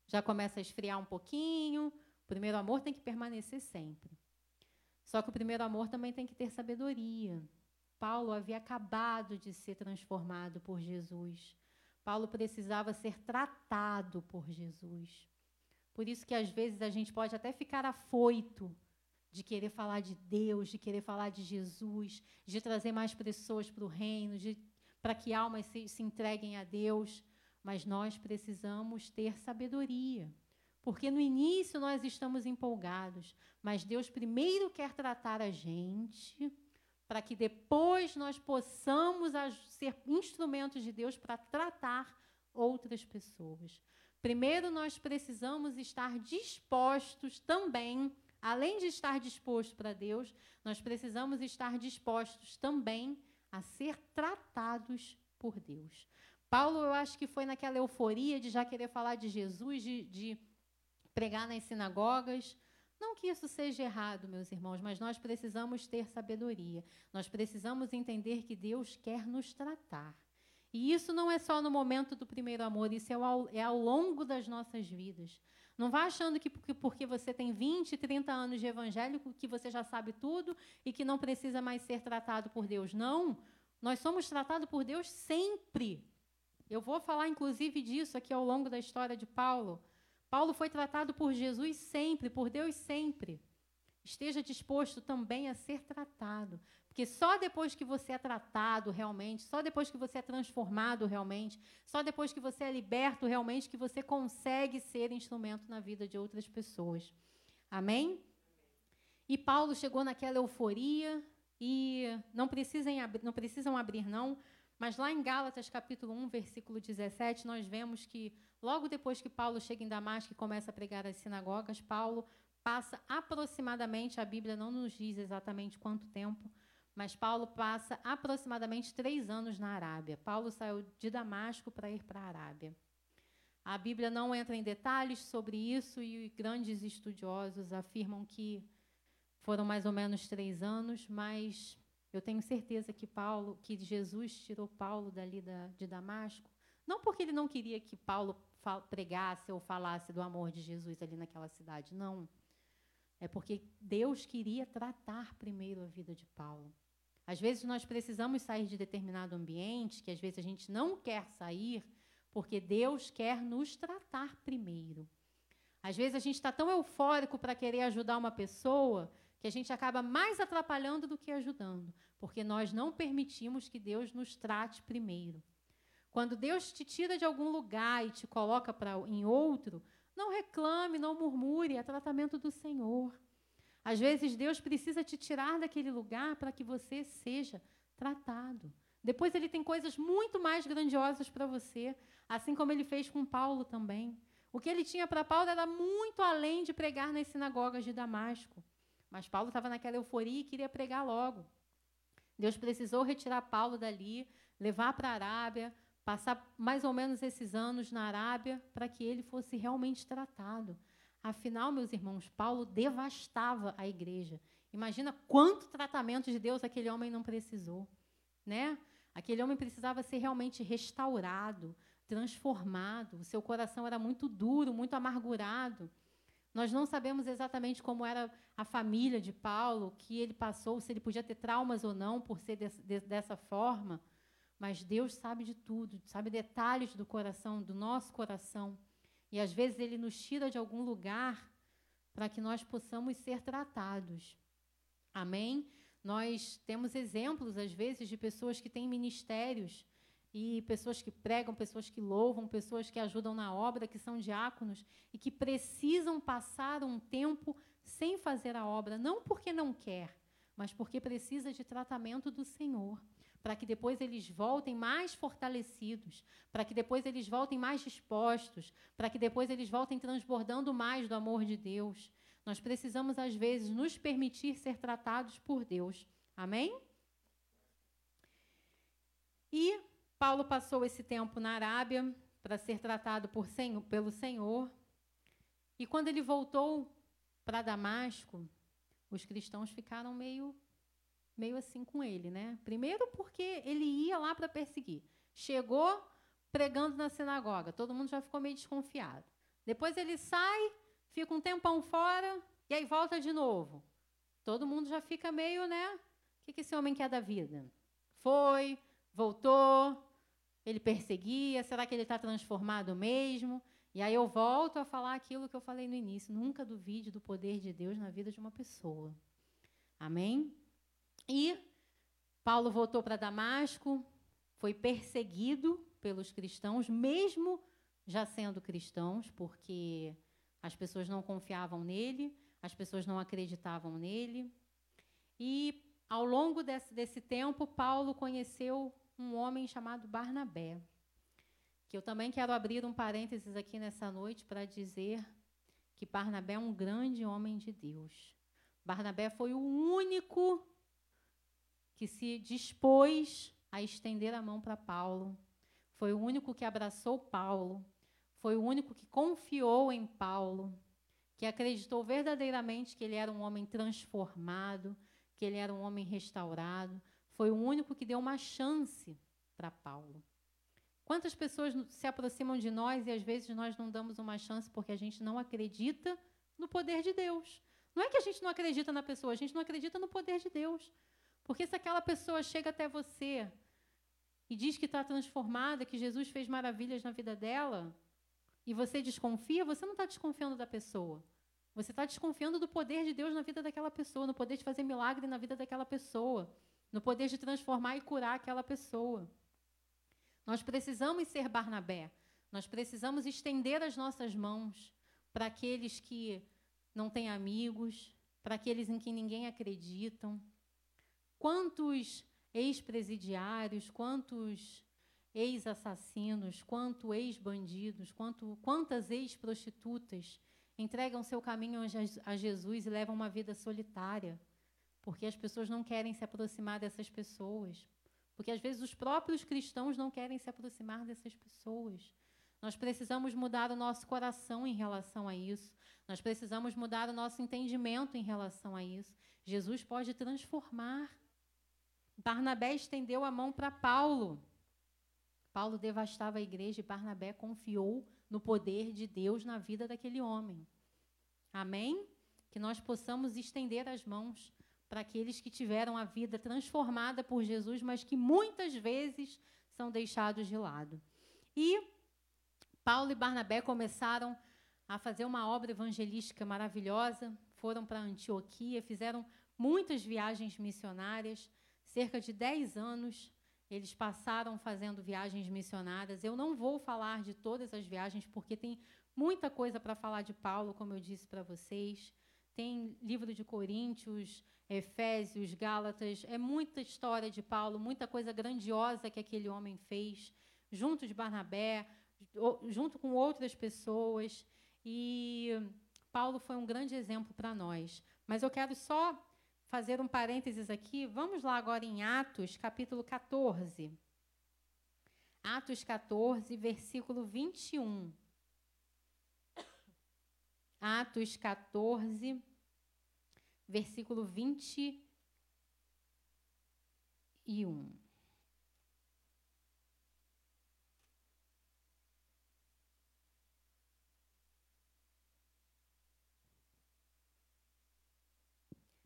já começa a esfriar um pouquinho. O primeiro amor tem que permanecer sempre. Só que o primeiro amor também tem que ter sabedoria. Paulo havia acabado de ser transformado por Jesus. Paulo precisava ser tratado por Jesus. Por isso que às vezes a gente pode até ficar afoito de querer falar de Deus, de querer falar de Jesus, de trazer mais pessoas para o reino, para que almas se, se entreguem a Deus. Mas nós precisamos ter sabedoria. Porque no início nós estamos empolgados, mas Deus primeiro quer tratar a gente, para que depois nós possamos ser instrumentos de Deus para tratar outras pessoas. Primeiro nós precisamos estar dispostos também além de estar disposto para Deus, nós precisamos estar dispostos também a ser tratados por Deus. Paulo, eu acho que foi naquela euforia de já querer falar de Jesus, de, de pregar nas sinagogas. Não que isso seja errado, meus irmãos, mas nós precisamos ter sabedoria. Nós precisamos entender que Deus quer nos tratar. E isso não é só no momento do primeiro amor, isso é ao, é ao longo das nossas vidas. Não vá achando que porque você tem 20, 30 anos de evangélico que você já sabe tudo e que não precisa mais ser tratado por Deus. Não. Nós somos tratados por Deus sempre. Eu vou falar, inclusive, disso aqui ao longo da história de Paulo. Paulo foi tratado por Jesus sempre, por Deus sempre. Esteja disposto também a ser tratado. Porque só depois que você é tratado realmente, só depois que você é transformado realmente, só depois que você é liberto realmente, que você consegue ser instrumento na vida de outras pessoas. Amém? E Paulo chegou naquela euforia e não precisam, não precisam abrir, não, mas lá em Gálatas, capítulo 1, versículo 17, nós vemos que logo depois que Paulo chega em Damasco e começa a pregar as sinagogas, Paulo passa aproximadamente, a Bíblia não nos diz exatamente quanto tempo, mas Paulo passa aproximadamente três anos na Arábia. Paulo saiu de Damasco para ir para a Arábia. A Bíblia não entra em detalhes sobre isso e grandes estudiosos afirmam que foram mais ou menos três anos, mas eu tenho certeza que Paulo, que Jesus tirou Paulo dali da, de Damasco, não porque ele não queria que Paulo pregasse ou falasse do amor de Jesus ali naquela cidade, não. É porque Deus queria tratar primeiro a vida de Paulo. Às vezes nós precisamos sair de determinado ambiente, que às vezes a gente não quer sair, porque Deus quer nos tratar primeiro. Às vezes a gente está tão eufórico para querer ajudar uma pessoa que a gente acaba mais atrapalhando do que ajudando, porque nós não permitimos que Deus nos trate primeiro. Quando Deus te tira de algum lugar e te coloca pra, em outro, não reclame, não murmure, é tratamento do Senhor. Às vezes Deus precisa te tirar daquele lugar para que você seja tratado. Depois ele tem coisas muito mais grandiosas para você, assim como ele fez com Paulo também. O que ele tinha para Paulo era muito além de pregar nas sinagogas de Damasco. Mas Paulo estava naquela euforia e queria pregar logo. Deus precisou retirar Paulo dali, levar para a Arábia, passar mais ou menos esses anos na Arábia para que ele fosse realmente tratado. Afinal, meus irmãos, Paulo devastava a igreja. Imagina quanto tratamento de Deus aquele homem não precisou, né? Aquele homem precisava ser realmente restaurado, transformado. O seu coração era muito duro, muito amargurado. Nós não sabemos exatamente como era a família de Paulo, que ele passou, se ele podia ter traumas ou não por ser de, de, dessa forma. Mas Deus sabe de tudo, sabe detalhes do coração, do nosso coração. E às vezes ele nos tira de algum lugar para que nós possamos ser tratados. Amém? Nós temos exemplos, às vezes, de pessoas que têm ministérios e pessoas que pregam, pessoas que louvam, pessoas que ajudam na obra, que são diáconos e que precisam passar um tempo sem fazer a obra, não porque não quer, mas porque precisa de tratamento do Senhor, para que depois eles voltem mais fortalecidos, para que depois eles voltem mais dispostos, para que depois eles voltem transbordando mais do amor de Deus. Nós precisamos, às vezes, nos permitir ser tratados por Deus. Amém? E Paulo passou esse tempo na Arábia para ser tratado por, pelo Senhor. E quando ele voltou para Damasco, os cristãos ficaram meio, meio assim com ele, né? Primeiro porque ele ia lá para perseguir. Chegou pregando na sinagoga, todo mundo já ficou meio desconfiado. Depois ele sai, fica um tempão fora e aí volta de novo. Todo mundo já fica meio, né? O que, que esse homem quer da vida? Foi, voltou, ele perseguia, será que ele está transformado mesmo? E aí eu volto a falar aquilo que eu falei no início: nunca duvide do poder de Deus na vida de uma pessoa. Amém? E Paulo voltou para Damasco, foi perseguido pelos cristãos, mesmo já sendo cristãos, porque as pessoas não confiavam nele, as pessoas não acreditavam nele. E ao longo desse, desse tempo, Paulo conheceu um homem chamado Barnabé, que eu também quero abrir um parênteses aqui nessa noite para dizer que Barnabé é um grande homem de Deus. Barnabé foi o único que se dispôs a estender a mão para Paulo. Foi o único que abraçou Paulo. Foi o único que confiou em Paulo, que acreditou verdadeiramente que ele era um homem transformado, que ele era um homem restaurado, foi o único que deu uma chance para Paulo. Quantas pessoas se aproximam de nós e às vezes nós não damos uma chance porque a gente não acredita no poder de Deus? Não é que a gente não acredita na pessoa, a gente não acredita no poder de Deus. Porque se aquela pessoa chega até você e diz que está transformada, que Jesus fez maravilhas na vida dela, e você desconfia, você não está desconfiando da pessoa. Você está desconfiando do poder de Deus na vida daquela pessoa, no poder de fazer milagre na vida daquela pessoa no poder de transformar e curar aquela pessoa. Nós precisamos ser Barnabé. Nós precisamos estender as nossas mãos para aqueles que não têm amigos, para aqueles em que ninguém acreditam. Quantos ex-presidiários, quantos ex-assassinos, quantos ex-bandidos, quanto, quantas ex-prostitutas entregam seu caminho a Jesus e levam uma vida solitária porque as pessoas não querem se aproximar dessas pessoas. Porque às vezes os próprios cristãos não querem se aproximar dessas pessoas. Nós precisamos mudar o nosso coração em relação a isso. Nós precisamos mudar o nosso entendimento em relação a isso. Jesus pode transformar. Barnabé estendeu a mão para Paulo. Paulo devastava a igreja e Barnabé confiou no poder de Deus na vida daquele homem. Amém? Que nós possamos estender as mãos para aqueles que tiveram a vida transformada por Jesus, mas que muitas vezes são deixados de lado. E Paulo e Barnabé começaram a fazer uma obra evangelística maravilhosa, foram para Antioquia, fizeram muitas viagens missionárias, cerca de 10 anos eles passaram fazendo viagens missionárias. Eu não vou falar de todas as viagens, porque tem muita coisa para falar de Paulo, como eu disse para vocês. Tem livro de Coríntios, Efésios, Gálatas, é muita história de Paulo, muita coisa grandiosa que aquele homem fez, junto de Barnabé, junto com outras pessoas. E Paulo foi um grande exemplo para nós. Mas eu quero só fazer um parênteses aqui. Vamos lá agora em Atos, capítulo 14. Atos 14, versículo 21. Atos 14, versículo 21.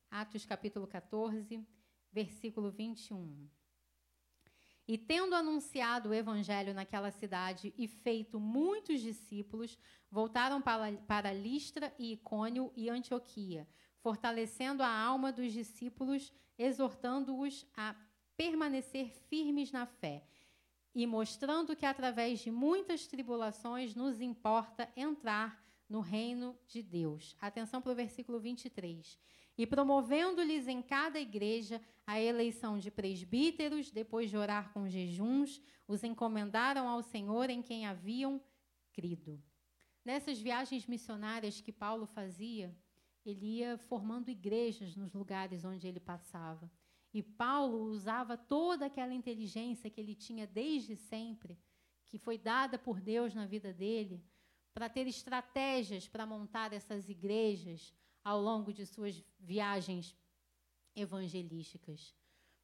Atos capítulo 14, versículo 21. E tendo anunciado o evangelho naquela cidade e feito muitos discípulos, voltaram para, para Listra e Icônio e Antioquia, fortalecendo a alma dos discípulos, exortando-os a permanecer firmes na fé e mostrando que através de muitas tribulações nos importa entrar no reino de Deus. Atenção para o versículo 23. e promovendo-lhes em cada igreja a eleição de presbíteros, depois de orar com jejuns, os encomendaram ao Senhor em quem haviam crido. Nessas viagens missionárias que Paulo fazia, ele ia formando igrejas nos lugares onde ele passava. E Paulo usava toda aquela inteligência que ele tinha desde sempre, que foi dada por Deus na vida dele, para ter estratégias para montar essas igrejas ao longo de suas viagens evangelísticas.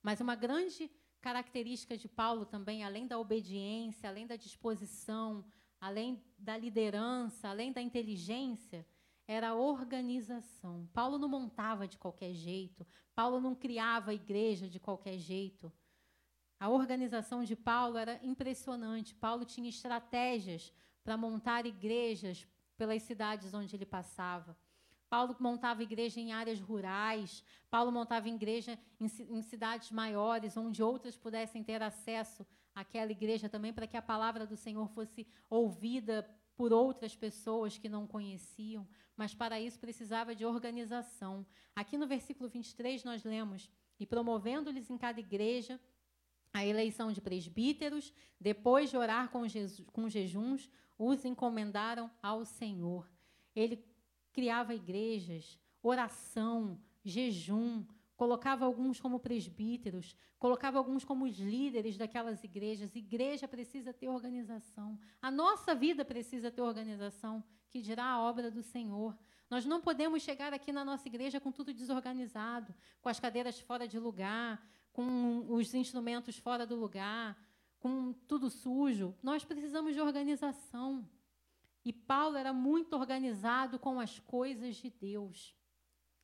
Mas uma grande característica de Paulo também, além da obediência, além da disposição, além da liderança, além da inteligência, era a organização. Paulo não montava de qualquer jeito, Paulo não criava a igreja de qualquer jeito. A organização de Paulo era impressionante. Paulo tinha estratégias para montar igrejas pelas cidades onde ele passava. Paulo montava igreja em áreas rurais, Paulo montava igreja em, em cidades maiores, onde outras pudessem ter acesso àquela igreja também, para que a palavra do Senhor fosse ouvida por outras pessoas que não conheciam, mas para isso precisava de organização. Aqui no versículo 23 nós lemos: E promovendo-lhes em cada igreja a eleição de presbíteros, depois de orar com, com jejuns, os encomendaram ao Senhor. Ele criava igrejas, oração, jejum, colocava alguns como presbíteros, colocava alguns como os líderes daquelas igrejas. Igreja precisa ter organização. A nossa vida precisa ter organização, que dirá a obra do Senhor. Nós não podemos chegar aqui na nossa igreja com tudo desorganizado, com as cadeiras fora de lugar, com os instrumentos fora do lugar, com tudo sujo. Nós precisamos de organização. E Paulo era muito organizado com as coisas de Deus.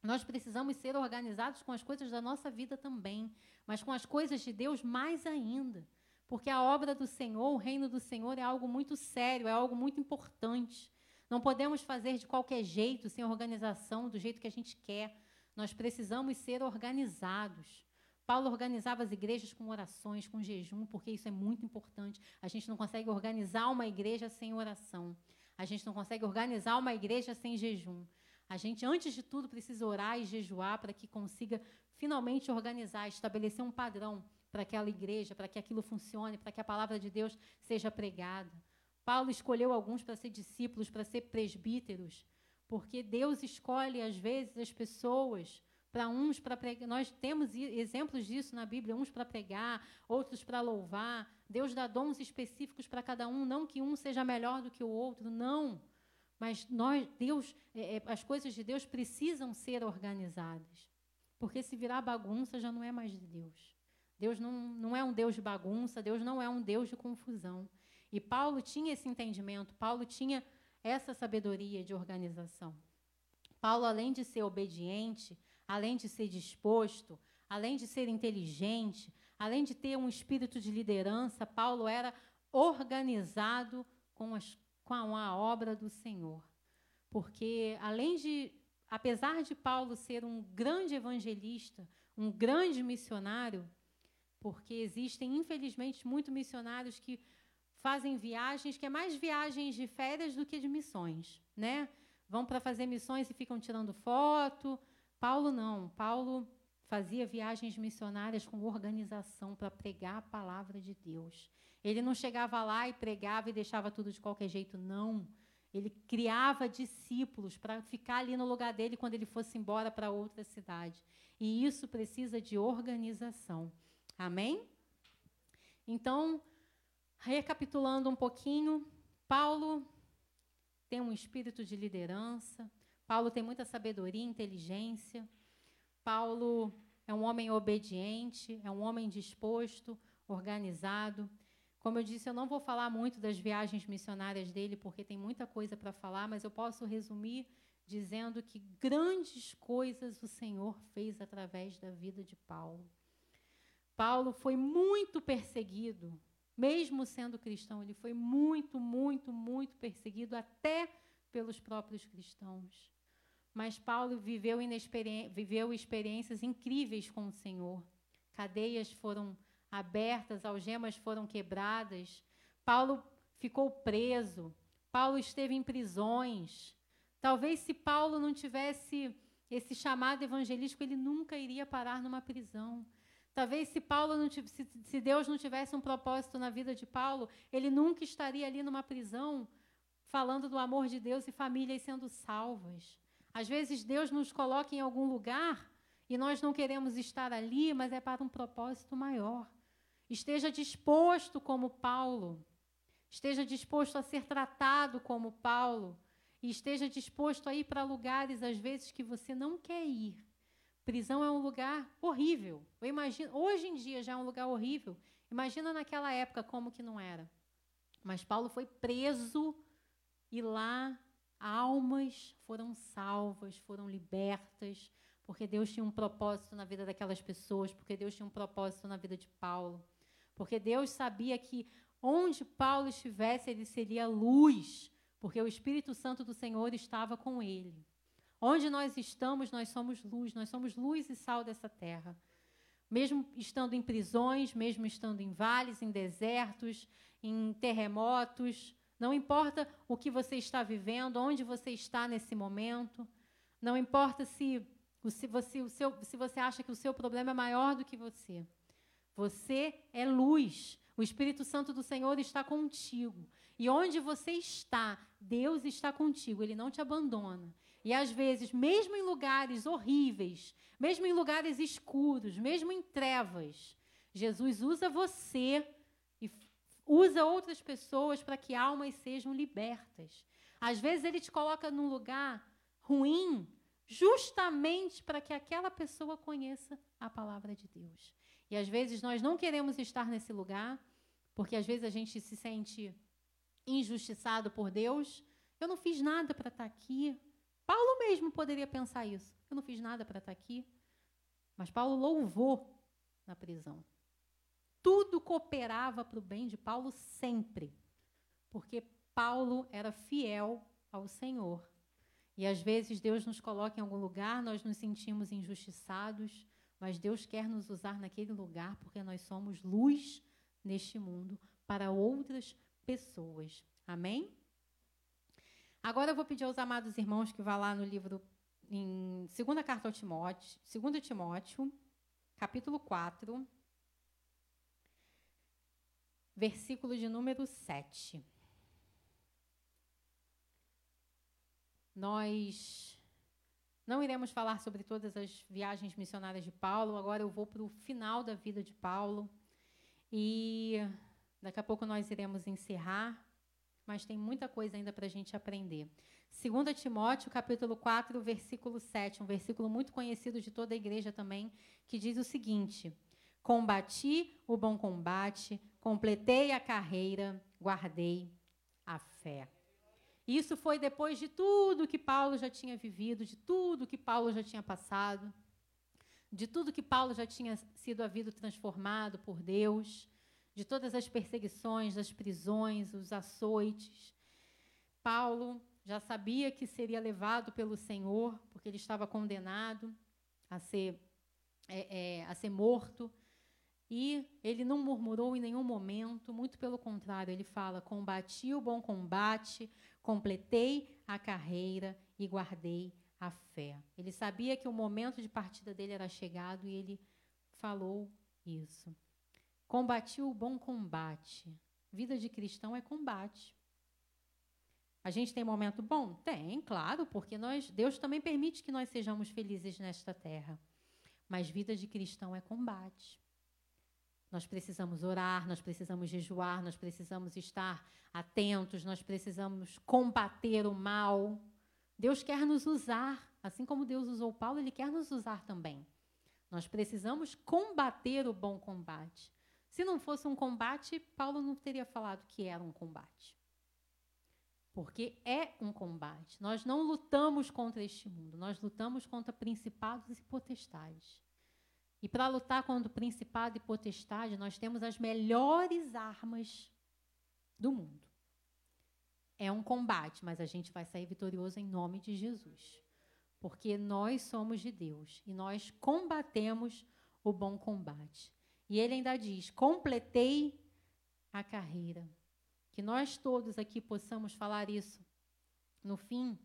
Nós precisamos ser organizados com as coisas da nossa vida também, mas com as coisas de Deus mais ainda. Porque a obra do Senhor, o reino do Senhor, é algo muito sério, é algo muito importante. Não podemos fazer de qualquer jeito, sem organização, do jeito que a gente quer. Nós precisamos ser organizados. Paulo organizava as igrejas com orações, com jejum, porque isso é muito importante. A gente não consegue organizar uma igreja sem oração. A gente não consegue organizar uma igreja sem jejum. A gente, antes de tudo, precisa orar e jejuar para que consiga finalmente organizar, estabelecer um padrão para aquela igreja, para que aquilo funcione, para que a palavra de Deus seja pregada. Paulo escolheu alguns para ser discípulos, para ser presbíteros, porque Deus escolhe, às vezes, as pessoas para uns para pregar. Nós temos exemplos disso na Bíblia, uns para pregar, outros para louvar. Deus dá dons específicos para cada um, não que um seja melhor do que o outro, não. Mas nós, Deus, é, é, as coisas de Deus precisam ser organizadas. Porque se virar bagunça já não é mais de Deus. Deus não, não é um Deus de bagunça, Deus não é um Deus de confusão. E Paulo tinha esse entendimento, Paulo tinha essa sabedoria de organização. Paulo, além de ser obediente, além de ser disposto, além de ser inteligente, além de ter um espírito de liderança, Paulo era organizado com, as, com a obra do Senhor. Porque, além de, apesar de Paulo ser um grande evangelista, um grande missionário, porque existem, infelizmente, muitos missionários que fazem viagens, que é mais viagens de férias do que de missões, né? Vão para fazer missões e ficam tirando foto, Paulo não. Paulo fazia viagens missionárias com organização para pregar a palavra de Deus. Ele não chegava lá e pregava e deixava tudo de qualquer jeito, não. Ele criava discípulos para ficar ali no lugar dele quando ele fosse embora para outra cidade. E isso precisa de organização. Amém? Então, recapitulando um pouquinho, Paulo tem um espírito de liderança, Paulo tem muita sabedoria, inteligência. Paulo é um homem obediente, é um homem disposto, organizado. Como eu disse, eu não vou falar muito das viagens missionárias dele, porque tem muita coisa para falar, mas eu posso resumir dizendo que grandes coisas o Senhor fez através da vida de Paulo. Paulo foi muito perseguido, mesmo sendo cristão, ele foi muito, muito, muito perseguido até pelos próprios cristãos. Mas Paulo viveu, viveu experiências incríveis com o Senhor. Cadeias foram abertas, algemas foram quebradas. Paulo ficou preso. Paulo esteve em prisões. Talvez se Paulo não tivesse esse chamado evangelístico, ele nunca iria parar numa prisão. Talvez se Paulo não se, se Deus não tivesse um propósito na vida de Paulo, ele nunca estaria ali numa prisão falando do amor de Deus e famílias sendo salvas. Às vezes Deus nos coloca em algum lugar e nós não queremos estar ali, mas é para um propósito maior. Esteja disposto como Paulo. Esteja disposto a ser tratado como Paulo. E esteja disposto a ir para lugares, às vezes, que você não quer ir. Prisão é um lugar horrível. Eu imagino, hoje em dia já é um lugar horrível. Imagina naquela época como que não era. Mas Paulo foi preso e lá almas foram salvas, foram libertas, porque Deus tinha um propósito na vida daquelas pessoas, porque Deus tinha um propósito na vida de Paulo. Porque Deus sabia que onde Paulo estivesse, ele seria luz, porque o Espírito Santo do Senhor estava com ele. Onde nós estamos, nós somos luz, nós somos luz e sal dessa terra. Mesmo estando em prisões, mesmo estando em vales, em desertos, em terremotos, não importa o que você está vivendo, onde você está nesse momento, não importa se, se, você, o seu, se você acha que o seu problema é maior do que você. Você é luz. O Espírito Santo do Senhor está contigo. E onde você está, Deus está contigo. Ele não te abandona. E às vezes, mesmo em lugares horríveis, mesmo em lugares escuros, mesmo em trevas, Jesus usa você usa outras pessoas para que almas sejam libertas. Às vezes ele te coloca num lugar ruim, justamente para que aquela pessoa conheça a palavra de Deus. E às vezes nós não queremos estar nesse lugar, porque às vezes a gente se sente injustiçado por Deus. Eu não fiz nada para estar aqui. Paulo mesmo poderia pensar isso. Eu não fiz nada para estar aqui. Mas Paulo louvou na prisão. Tudo cooperava para o bem de Paulo sempre. Porque Paulo era fiel ao Senhor. E às vezes Deus nos coloca em algum lugar, nós nos sentimos injustiçados, mas Deus quer nos usar naquele lugar porque nós somos luz neste mundo para outras pessoas. Amém? Agora eu vou pedir aos amados irmãos que vá lá no livro, em segunda carta ao Timóteo, 2 Timóteo, capítulo 4, versículo de número 7. Nós não iremos falar sobre todas as viagens missionárias de Paulo, agora eu vou para o final da vida de Paulo. E daqui a pouco nós iremos encerrar mas tem muita coisa ainda para a gente aprender. 2 Timóteo, capítulo 4, versículo 7, um versículo muito conhecido de toda a igreja também, que diz o seguinte: Combati o bom combate, completei a carreira, guardei a fé. Isso foi depois de tudo que Paulo já tinha vivido, de tudo que Paulo já tinha passado, de tudo que Paulo já tinha sido a vida transformado por Deus de todas as perseguições, as prisões, os açoites. Paulo já sabia que seria levado pelo Senhor, porque ele estava condenado a ser, é, é, a ser morto. E ele não murmurou em nenhum momento, muito pelo contrário, ele fala: Combati o bom combate, completei a carreira e guardei a fé. Ele sabia que o momento de partida dele era chegado e ele falou isso. Combati o bom combate. Vida de cristão é combate. A gente tem momento bom? Tem, claro, porque nós, Deus também permite que nós sejamos felizes nesta terra. Mas vida de cristão é combate. Nós precisamos orar, nós precisamos jejuar, nós precisamos estar atentos, nós precisamos combater o mal. Deus quer nos usar, assim como Deus usou Paulo, ele quer nos usar também. Nós precisamos combater o bom combate. Se não fosse um combate, Paulo não teria falado que era um combate. Porque é um combate. Nós não lutamos contra este mundo, nós lutamos contra principados e potestades. E para lutar contra o principado e potestade, nós temos as melhores armas do mundo. É um combate, mas a gente vai sair vitorioso em nome de Jesus. Porque nós somos de Deus e nós combatemos o bom combate. E ele ainda diz: completei a carreira. Que nós todos aqui possamos falar isso no fim,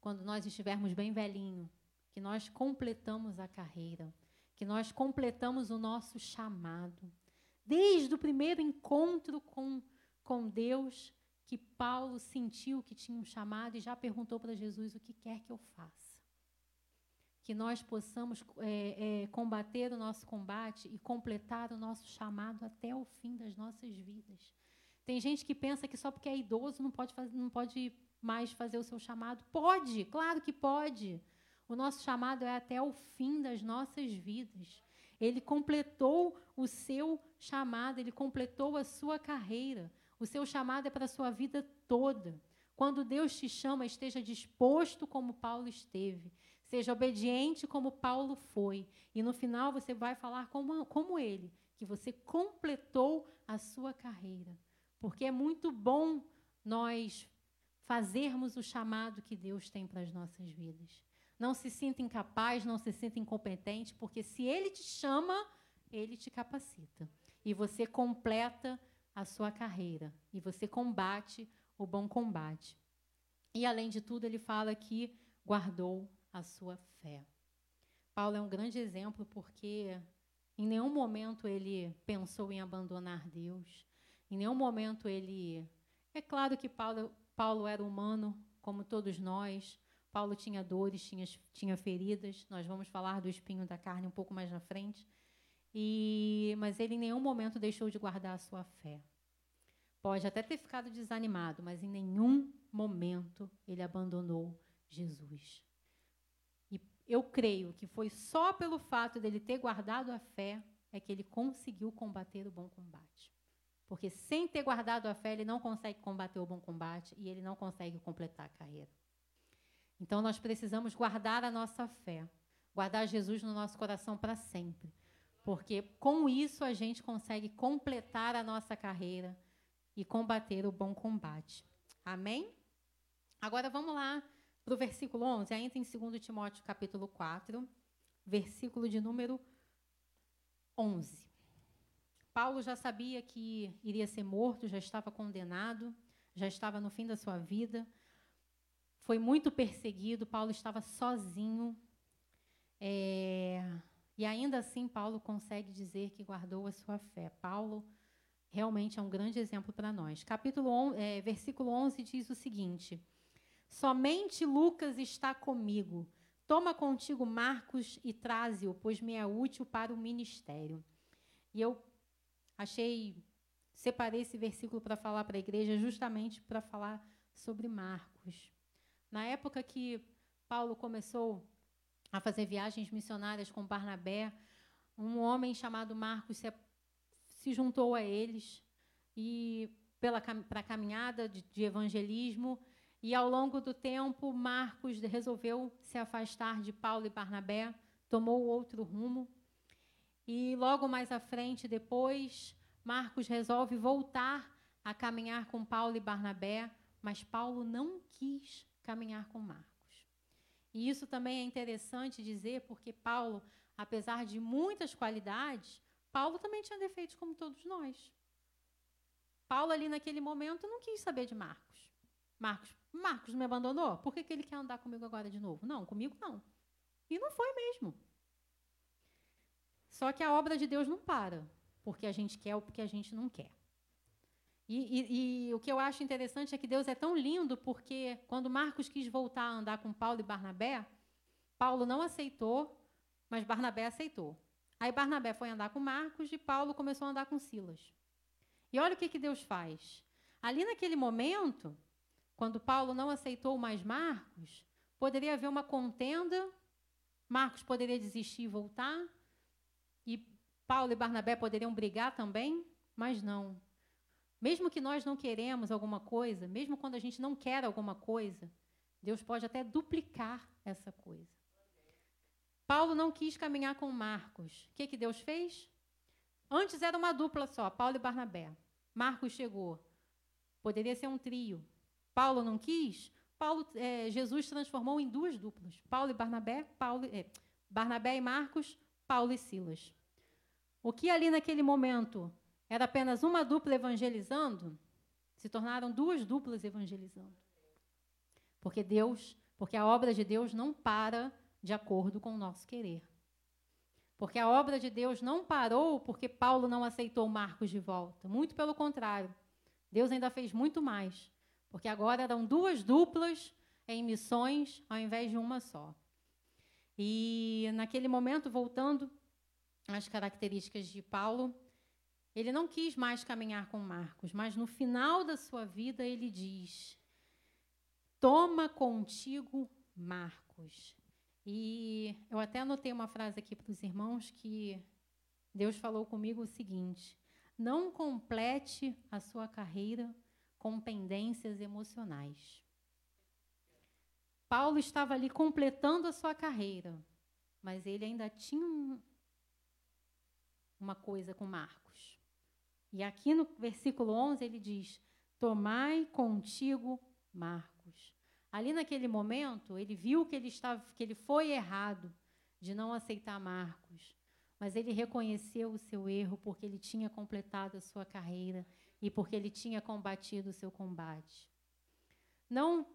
quando nós estivermos bem velhinho. que nós completamos a carreira, que nós completamos o nosso chamado. Desde o primeiro encontro com, com Deus, que Paulo sentiu que tinha um chamado e já perguntou para Jesus o que quer que eu faça. Que nós possamos é, é, combater o nosso combate e completar o nosso chamado até o fim das nossas vidas. Tem gente que pensa que só porque é idoso não pode, fazer, não pode mais fazer o seu chamado. Pode, claro que pode. O nosso chamado é até o fim das nossas vidas. Ele completou o seu chamado, ele completou a sua carreira. O seu chamado é para a sua vida toda. Quando Deus te chama, esteja disposto como Paulo esteve. Seja obediente como Paulo foi. E no final você vai falar como, como ele, que você completou a sua carreira. Porque é muito bom nós fazermos o chamado que Deus tem para as nossas vidas. Não se sinta incapaz, não se sinta incompetente, porque se Ele te chama, Ele te capacita. E você completa a sua carreira. E você combate o bom combate. E, além de tudo, ele fala que guardou a sua fé. Paulo é um grande exemplo porque em nenhum momento ele pensou em abandonar Deus. Em nenhum momento ele. É claro que Paulo, Paulo era humano, como todos nós. Paulo tinha dores, tinha, tinha feridas. Nós vamos falar do espinho da carne um pouco mais na frente. E, mas ele em nenhum momento deixou de guardar a sua fé. Pode até ter ficado desanimado, mas em nenhum momento ele abandonou Jesus. E eu creio que foi só pelo fato dele ter guardado a fé é que ele conseguiu combater o bom combate. Porque sem ter guardado a fé, ele não consegue combater o bom combate e ele não consegue completar a carreira. Então nós precisamos guardar a nossa fé, guardar Jesus no nosso coração para sempre. Porque com isso a gente consegue completar a nossa carreira e combater o bom combate. Amém? Agora vamos lá para o versículo 11, ainda em 2 Timóteo capítulo 4, versículo de número 11. Paulo já sabia que iria ser morto, já estava condenado, já estava no fim da sua vida. Foi muito perseguido, Paulo estava sozinho. É, e ainda assim, Paulo consegue dizer que guardou a sua fé. Paulo realmente é um grande exemplo para nós. Capítulo 11, é, versículo 11 diz o seguinte: Somente Lucas está comigo. Toma contigo Marcos e traze-o, pois me é útil para o ministério. E eu achei, separei esse versículo para falar para a igreja, justamente para falar sobre Marcos. Na época que Paulo começou a fazer viagens missionárias com Barnabé, um homem chamado Marcos se, se juntou a eles e pela para a caminhada de, de evangelismo e ao longo do tempo Marcos resolveu se afastar de Paulo e Barnabé, tomou outro rumo e logo mais à frente, depois, Marcos resolve voltar a caminhar com Paulo e Barnabé, mas Paulo não quis caminhar com Marcos. E isso também é interessante dizer, porque Paulo, apesar de muitas qualidades, Paulo também tinha defeitos como todos nós. Paulo, ali naquele momento, não quis saber de Marcos. Marcos, Marcos me abandonou? Por que, que ele quer andar comigo agora de novo? Não, comigo não. E não foi mesmo. Só que a obra de Deus não para, porque a gente quer ou porque a gente não quer. E, e, e, o que eu acho interessante é que Deus é tão lindo, porque quando Marcos quis voltar a andar com Paulo e Barnabé, Paulo não aceitou, mas Barnabé aceitou. Aí Barnabé foi andar com Marcos e Paulo começou a andar com Silas. E olha o que, que Deus faz. Ali naquele momento, quando Paulo não aceitou mais Marcos, poderia haver uma contenda, Marcos poderia desistir e voltar, e Paulo e Barnabé poderiam brigar também, mas não. Mesmo que nós não queremos alguma coisa, mesmo quando a gente não quer alguma coisa, Deus pode até duplicar essa coisa. Paulo não quis caminhar com Marcos. O que, que Deus fez? Antes era uma dupla só, Paulo e Barnabé. Marcos chegou. Poderia ser um trio. Paulo não quis. Paulo, é, Jesus transformou em duas duplas. Paulo e Barnabé, Paulo, é, Barnabé e Marcos, Paulo e Silas. O que ali naquele momento era apenas uma dupla evangelizando, se tornaram duas duplas evangelizando. Porque Deus, porque a obra de Deus não para de acordo com o nosso querer. Porque a obra de Deus não parou porque Paulo não aceitou Marcos de volta. Muito pelo contrário. Deus ainda fez muito mais. Porque agora eram duas duplas em missões ao invés de uma só. E naquele momento, voltando às características de Paulo, ele não quis mais caminhar com Marcos, mas no final da sua vida ele diz: Toma contigo Marcos. E eu até anotei uma frase aqui para os irmãos que Deus falou comigo o seguinte: não complete a sua carreira com pendências emocionais. Paulo estava ali completando a sua carreira, mas ele ainda tinha um, uma coisa com Marcos. E aqui no versículo 11 ele diz: Tomai contigo Marcos. Ali naquele momento, ele viu que ele estava que ele foi errado de não aceitar Marcos, mas ele reconheceu o seu erro porque ele tinha completado a sua carreira e porque ele tinha combatido o seu combate. Não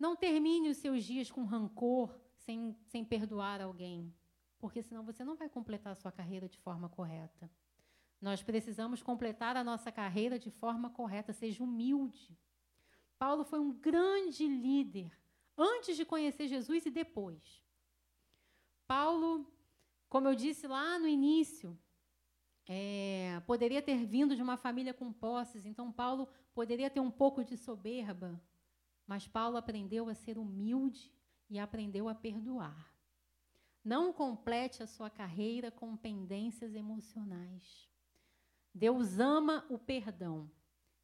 não termine os seus dias com rancor, sem, sem perdoar alguém, porque senão você não vai completar a sua carreira de forma correta. Nós precisamos completar a nossa carreira de forma correta, seja humilde. Paulo foi um grande líder antes de conhecer Jesus e depois. Paulo, como eu disse lá no início, é, poderia ter vindo de uma família com posses, então Paulo poderia ter um pouco de soberba, mas Paulo aprendeu a ser humilde e aprendeu a perdoar. Não complete a sua carreira com pendências emocionais. Deus ama o perdão.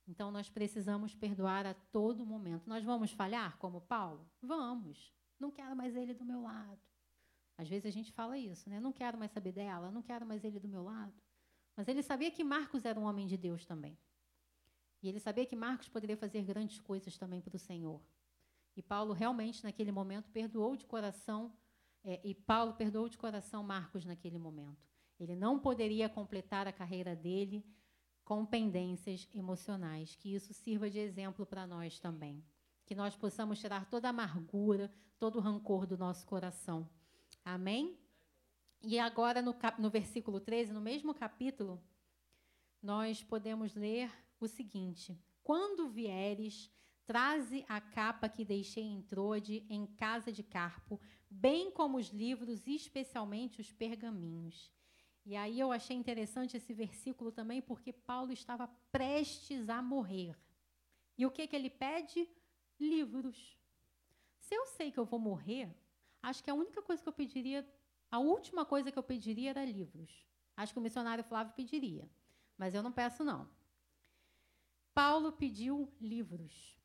Então nós precisamos perdoar a todo momento. Nós vamos falhar como Paulo? Vamos. Não quero mais ele do meu lado. Às vezes a gente fala isso, né? Não quero mais saber dela, não quero mais ele do meu lado. Mas ele sabia que Marcos era um homem de Deus também. E ele sabia que Marcos poderia fazer grandes coisas também para o Senhor. E Paulo realmente, naquele momento, perdoou de coração, é, e Paulo perdoou de coração Marcos naquele momento. Ele não poderia completar a carreira dele com pendências emocionais. Que isso sirva de exemplo para nós também. Que nós possamos tirar toda a amargura, todo o rancor do nosso coração. Amém? E agora, no, no versículo 13, no mesmo capítulo, nós podemos ler o seguinte: Quando vieres, traze a capa que deixei em Trode, em casa de Carpo, bem como os livros, especialmente os pergaminhos. E aí eu achei interessante esse versículo também, porque Paulo estava prestes a morrer. E o que, que ele pede? Livros. Se eu sei que eu vou morrer, acho que a única coisa que eu pediria, a última coisa que eu pediria era livros. Acho que o missionário Flávio pediria, mas eu não peço não. Paulo pediu livros.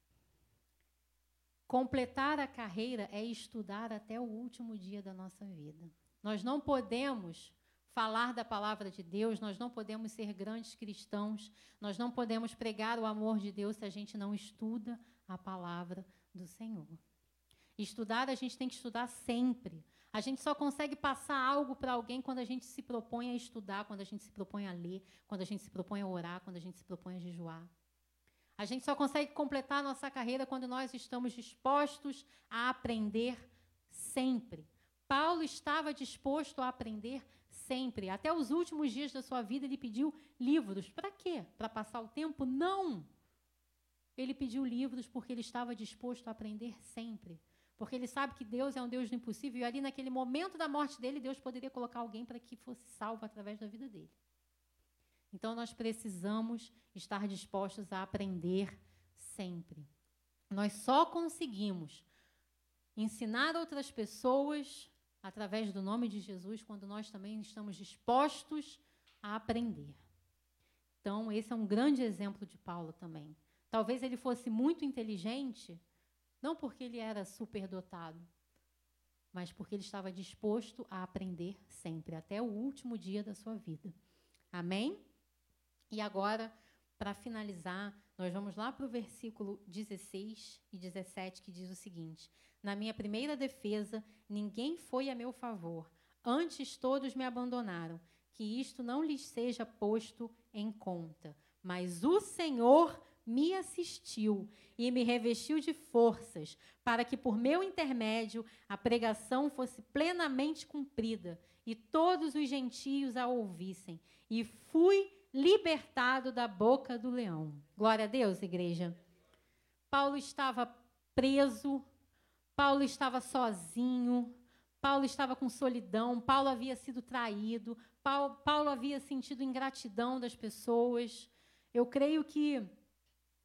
Completar a carreira é estudar até o último dia da nossa vida. Nós não podemos falar da palavra de Deus, nós não podemos ser grandes cristãos, nós não podemos pregar o amor de Deus se a gente não estuda a palavra do Senhor. Estudar, a gente tem que estudar sempre. A gente só consegue passar algo para alguém quando a gente se propõe a estudar, quando a gente se propõe a ler, quando a gente se propõe a orar, quando a gente se propõe a jejuar. A gente só consegue completar a nossa carreira quando nós estamos dispostos a aprender sempre. Paulo estava disposto a aprender sempre. Até os últimos dias da sua vida, ele pediu livros. Para quê? Para passar o tempo? Não. Ele pediu livros porque ele estava disposto a aprender sempre. Porque ele sabe que Deus é um Deus do impossível. E ali, naquele momento da morte dele, Deus poderia colocar alguém para que fosse salvo através da vida dele. Então, nós precisamos estar dispostos a aprender sempre. Nós só conseguimos ensinar outras pessoas através do nome de Jesus quando nós também estamos dispostos a aprender. Então, esse é um grande exemplo de Paulo também. Talvez ele fosse muito inteligente, não porque ele era superdotado, mas porque ele estava disposto a aprender sempre, até o último dia da sua vida. Amém? E agora, para finalizar, nós vamos lá para o versículo 16 e 17, que diz o seguinte: Na minha primeira defesa, ninguém foi a meu favor, antes todos me abandonaram. Que isto não lhes seja posto em conta. Mas o Senhor me assistiu e me revestiu de forças, para que por meu intermédio a pregação fosse plenamente cumprida e todos os gentios a ouvissem. E fui libertado da boca do leão. Glória a Deus, igreja. Paulo estava preso, Paulo estava sozinho, Paulo estava com solidão, Paulo havia sido traído, Paulo, Paulo havia sentido ingratidão das pessoas. Eu creio que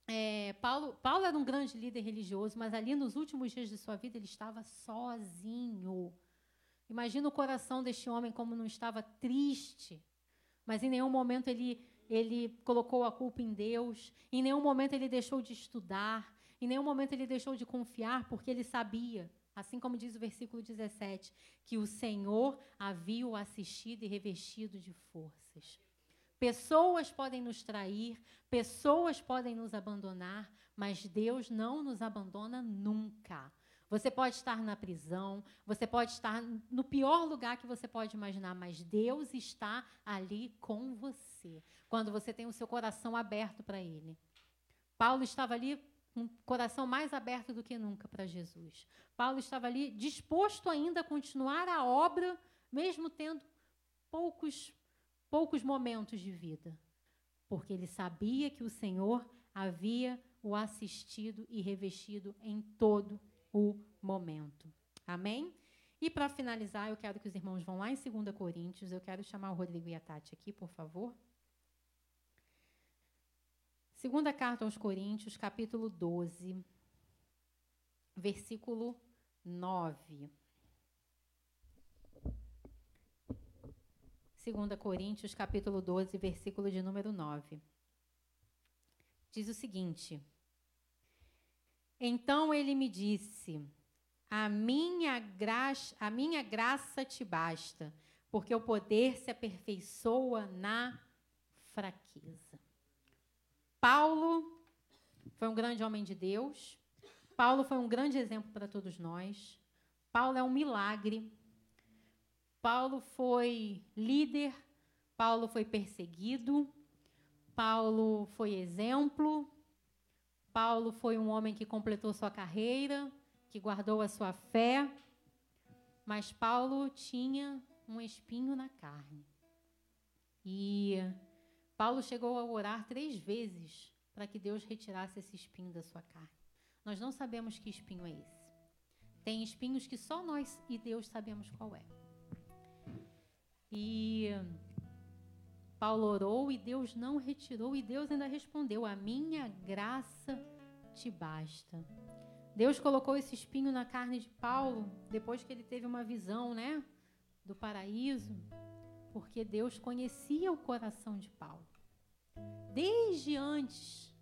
é, Paulo, Paulo era um grande líder religioso, mas ali nos últimos dias de sua vida ele estava sozinho. Imagina o coração deste homem como não estava triste, mas em nenhum momento ele, ele colocou a culpa em Deus, em nenhum momento ele deixou de estudar, em nenhum momento ele deixou de confiar, porque ele sabia, assim como diz o versículo 17, que o Senhor havia o assistido e revestido de forças. Pessoas podem nos trair, pessoas podem nos abandonar, mas Deus não nos abandona nunca. Você pode estar na prisão, você pode estar no pior lugar que você pode imaginar, mas Deus está ali com você, quando você tem o seu coração aberto para Ele. Paulo estava ali o coração mais aberto do que nunca para Jesus. Paulo estava ali disposto ainda a continuar a obra, mesmo tendo poucos poucos momentos de vida, porque ele sabia que o Senhor havia o assistido e revestido em todo o momento. Amém? E para finalizar, eu quero que os irmãos vão lá em 2 Coríntios. Eu quero chamar o Rodrigo e a Tati aqui, por favor. Segunda carta aos Coríntios, capítulo 12, versículo 9. 2 Coríntios, capítulo 12, versículo de número 9. Diz o seguinte: Então ele me disse: A minha graça, a minha graça te basta, porque o poder se aperfeiçoa na fraqueza. Paulo foi um grande homem de Deus. Paulo foi um grande exemplo para todos nós. Paulo é um milagre Paulo foi líder, Paulo foi perseguido, Paulo foi exemplo, Paulo foi um homem que completou sua carreira, que guardou a sua fé, mas Paulo tinha um espinho na carne. E Paulo chegou a orar três vezes para que Deus retirasse esse espinho da sua carne. Nós não sabemos que espinho é esse. Tem espinhos que só nós e Deus sabemos qual é. E Paulo orou e Deus não retirou, e Deus ainda respondeu: A minha graça te basta. Deus colocou esse espinho na carne de Paulo depois que ele teve uma visão, né, do paraíso, porque Deus conhecia o coração de Paulo. Desde antes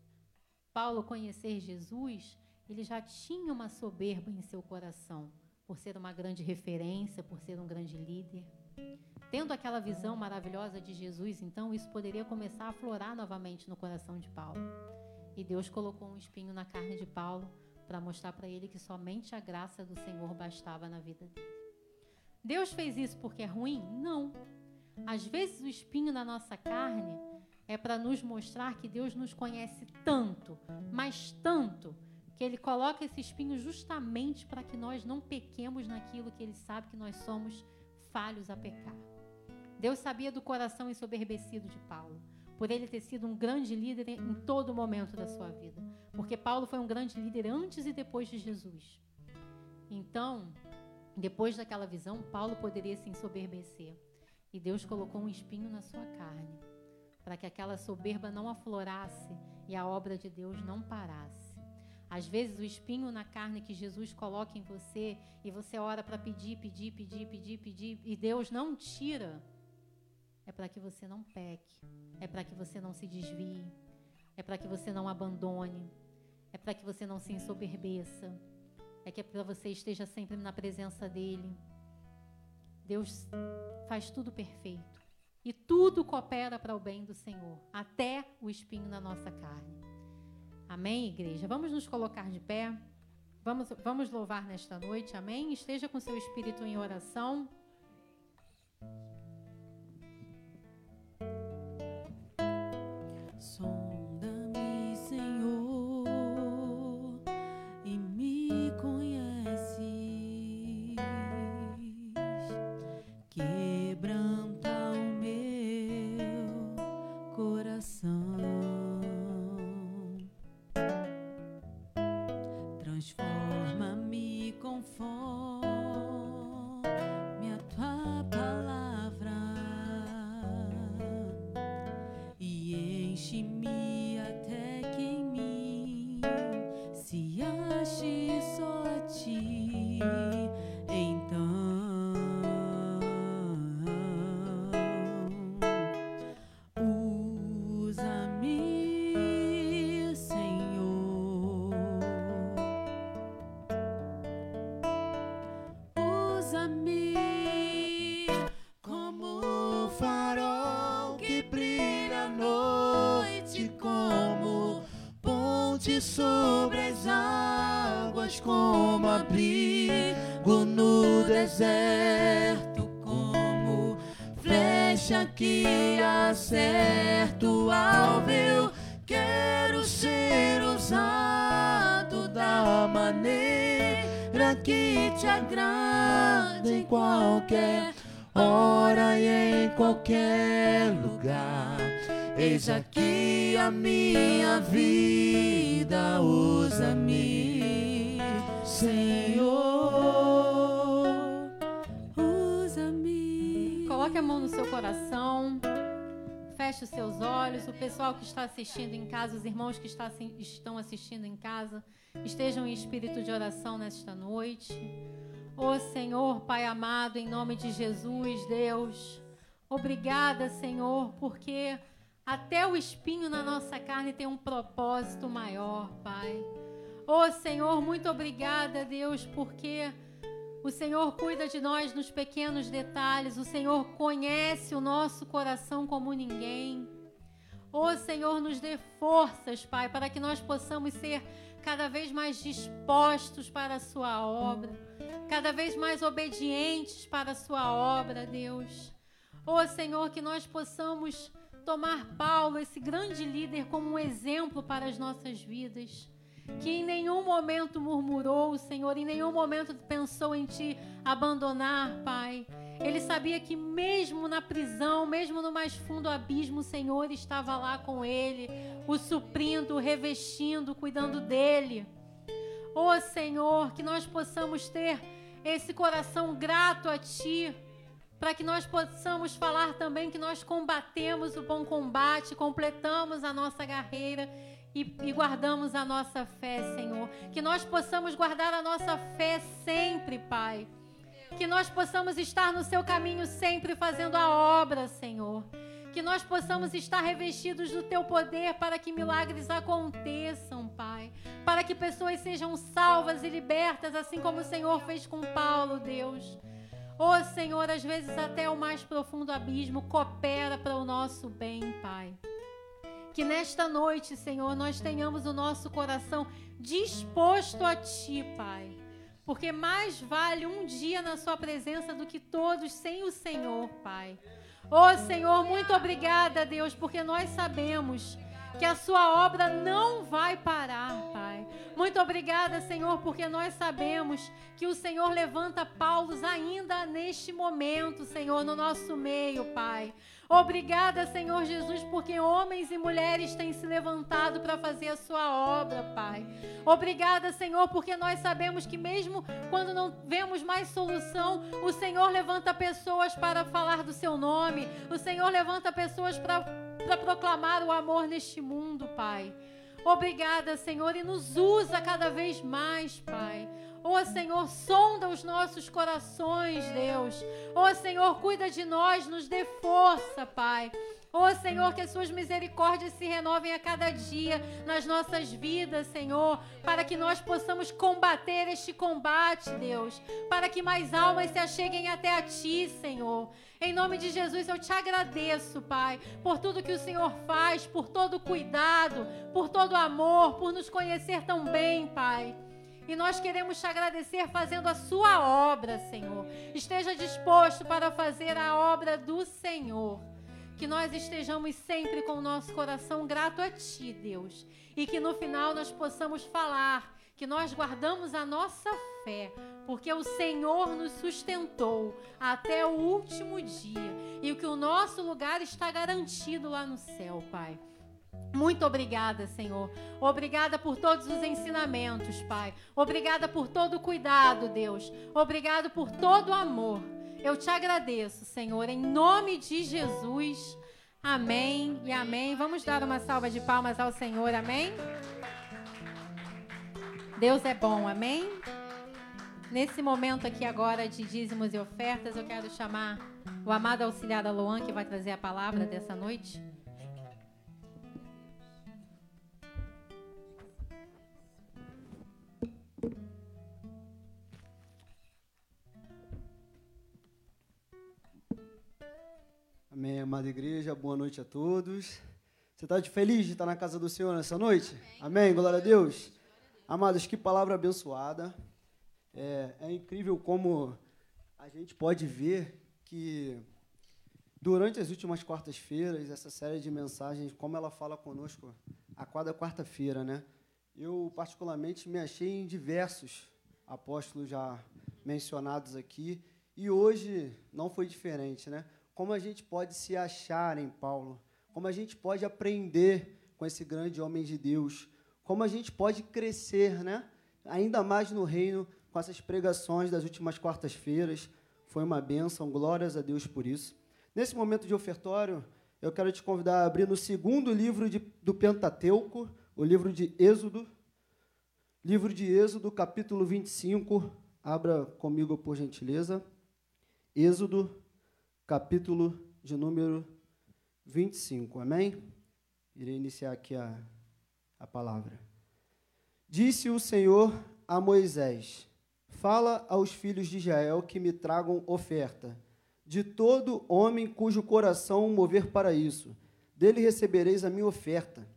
Paulo conhecer Jesus, ele já tinha uma soberba em seu coração, por ser uma grande referência, por ser um grande líder. Tendo aquela visão maravilhosa de Jesus, então isso poderia começar a florar novamente no coração de Paulo. E Deus colocou um espinho na carne de Paulo para mostrar para ele que somente a graça do Senhor bastava na vida dele. Deus fez isso porque é ruim? Não. Às vezes o espinho na nossa carne é para nos mostrar que Deus nos conhece tanto, mas tanto, que Ele coloca esse espinho justamente para que nós não pequemos naquilo que Ele sabe que nós somos falhos a pecar. Deus sabia do coração ensoberbecido de Paulo, por ele ter sido um grande líder em todo momento da sua vida. Porque Paulo foi um grande líder antes e depois de Jesus. Então, depois daquela visão, Paulo poderia se ensoberbecer. E Deus colocou um espinho na sua carne, para que aquela soberba não aflorasse e a obra de Deus não parasse. Às vezes, o espinho na carne que Jesus coloca em você, e você ora para pedir, pedir, pedir, pedir, pedir, e Deus não tira é para que você não peque, é para que você não se desvie, é para que você não abandone, é para que você não se ensoberbeça, é que é para você esteja sempre na presença dele. Deus faz tudo perfeito e tudo coopera para o bem do Senhor, até o espinho na nossa carne. Amém, igreja? Vamos nos colocar de pé. Vamos, vamos louvar nesta noite, amém? Esteja com seu espírito em oração. Usa-me, Senhor, usa-me. Coloque a mão no seu coração. Feche os seus olhos. O pessoal que está assistindo em casa, os irmãos que estão assistindo em casa, estejam em espírito de oração nesta noite. Ó oh, Senhor, Pai amado, em nome de Jesus, Deus, obrigada, Senhor, porque até o espinho na nossa carne tem um propósito maior, Pai. Oh Senhor, muito obrigada, Deus, porque o Senhor cuida de nós nos pequenos detalhes, o Senhor conhece o nosso coração como ninguém. Oh Senhor, nos dê forças, Pai, para que nós possamos ser cada vez mais dispostos para a Sua obra, cada vez mais obedientes para a Sua obra, Deus. Oh Senhor, que nós possamos tomar Paulo, esse grande líder, como um exemplo para as nossas vidas. Que em nenhum momento murmurou, Senhor, em nenhum momento pensou em te abandonar, Pai. Ele sabia que mesmo na prisão, mesmo no mais fundo abismo, o Senhor estava lá com ele, o suprindo, o revestindo, cuidando dele. Oh Senhor, que nós possamos ter esse coração grato a Ti, para que nós possamos falar também que nós combatemos o bom combate, completamos a nossa carreira e, e, guardamos a nossa fé, Senhor. Que nós possamos guardar a nossa fé sempre, Pai. Que nós possamos estar no Seu caminho sempre fazendo a obra, Senhor. Que nós possamos estar revestidos do Teu poder para que milagres aconteçam, Pai. Para que pessoas sejam salvas e libertas, assim como o Senhor fez com Paulo, Deus. Oh Senhor, às vezes até o mais profundo abismo coopera para o nosso bem, Pai. Que nesta noite, Senhor, nós tenhamos o nosso coração disposto a Ti, Pai. Porque mais vale um dia na Sua presença do que todos sem o Senhor, Pai. Oh Senhor, muito obrigada, Deus, porque nós sabemos que a sua obra não vai parar, Pai. Muito obrigada, Senhor, porque nós sabemos que o Senhor levanta Paulos ainda neste momento, Senhor, no nosso meio, Pai. Obrigada, Senhor Jesus, porque homens e mulheres têm se levantado para fazer a sua obra, Pai. Obrigada, Senhor, porque nós sabemos que mesmo quando não vemos mais solução, o Senhor levanta pessoas para falar do seu nome. O Senhor levanta pessoas para proclamar o amor neste mundo, Pai. Obrigada, Senhor, e nos usa cada vez mais, Pai. Ó oh, Senhor, sonda os nossos corações, Deus. Ó oh, Senhor, cuida de nós, nos dê força, Pai. Ó oh, Senhor, que as suas misericórdias se renovem a cada dia nas nossas vidas, Senhor, para que nós possamos combater este combate, Deus, para que mais almas se acheguem até a Ti, Senhor. Em nome de Jesus, eu te agradeço, Pai, por tudo que o Senhor faz, por todo o cuidado, por todo o amor, por nos conhecer tão bem, Pai. E nós queremos te agradecer fazendo a sua obra, Senhor. Esteja disposto para fazer a obra do Senhor. Que nós estejamos sempre com o nosso coração grato a Ti, Deus. E que no final nós possamos falar que nós guardamos a nossa fé, porque o Senhor nos sustentou até o último dia. E que o nosso lugar está garantido lá no céu, Pai. Muito obrigada, Senhor. Obrigada por todos os ensinamentos, Pai. Obrigada por todo o cuidado, Deus. Obrigado por todo o amor. Eu te agradeço, Senhor, em nome de Jesus. Amém e amém. Vamos dar uma salva de palmas ao Senhor, amém? Deus é bom, amém? Nesse momento aqui agora de dízimos e ofertas, eu quero chamar o amado auxiliar Luan, que vai trazer a palavra dessa noite. Amém, amada igreja, boa noite a todos. Você está feliz de estar na casa do Senhor nessa noite? Amém? Amém. Glória a Deus. Amados, que palavra abençoada. É, é incrível como a gente pode ver que durante as últimas quartas-feiras, essa série de mensagens, como ela fala conosco a cada quarta-feira, né? Eu, particularmente, me achei em diversos apóstolos já mencionados aqui, e hoje não foi diferente, né? Como a gente pode se achar em Paulo, como a gente pode aprender com esse grande homem de Deus, como a gente pode crescer, né? Ainda mais no reino com essas pregações das últimas quartas-feiras. Foi uma bênção, glórias a Deus por isso. Nesse momento de ofertório, eu quero te convidar a abrir no segundo livro de, do Pentateuco, o livro de Êxodo. Livro de Êxodo, capítulo 25. Abra comigo, por gentileza. Êxodo, capítulo de número 25. Amém? Irei iniciar aqui a, a palavra. Disse o Senhor a Moisés: Fala aos filhos de Israel que me tragam oferta, de todo homem cujo coração mover para isso. Dele recebereis a minha oferta.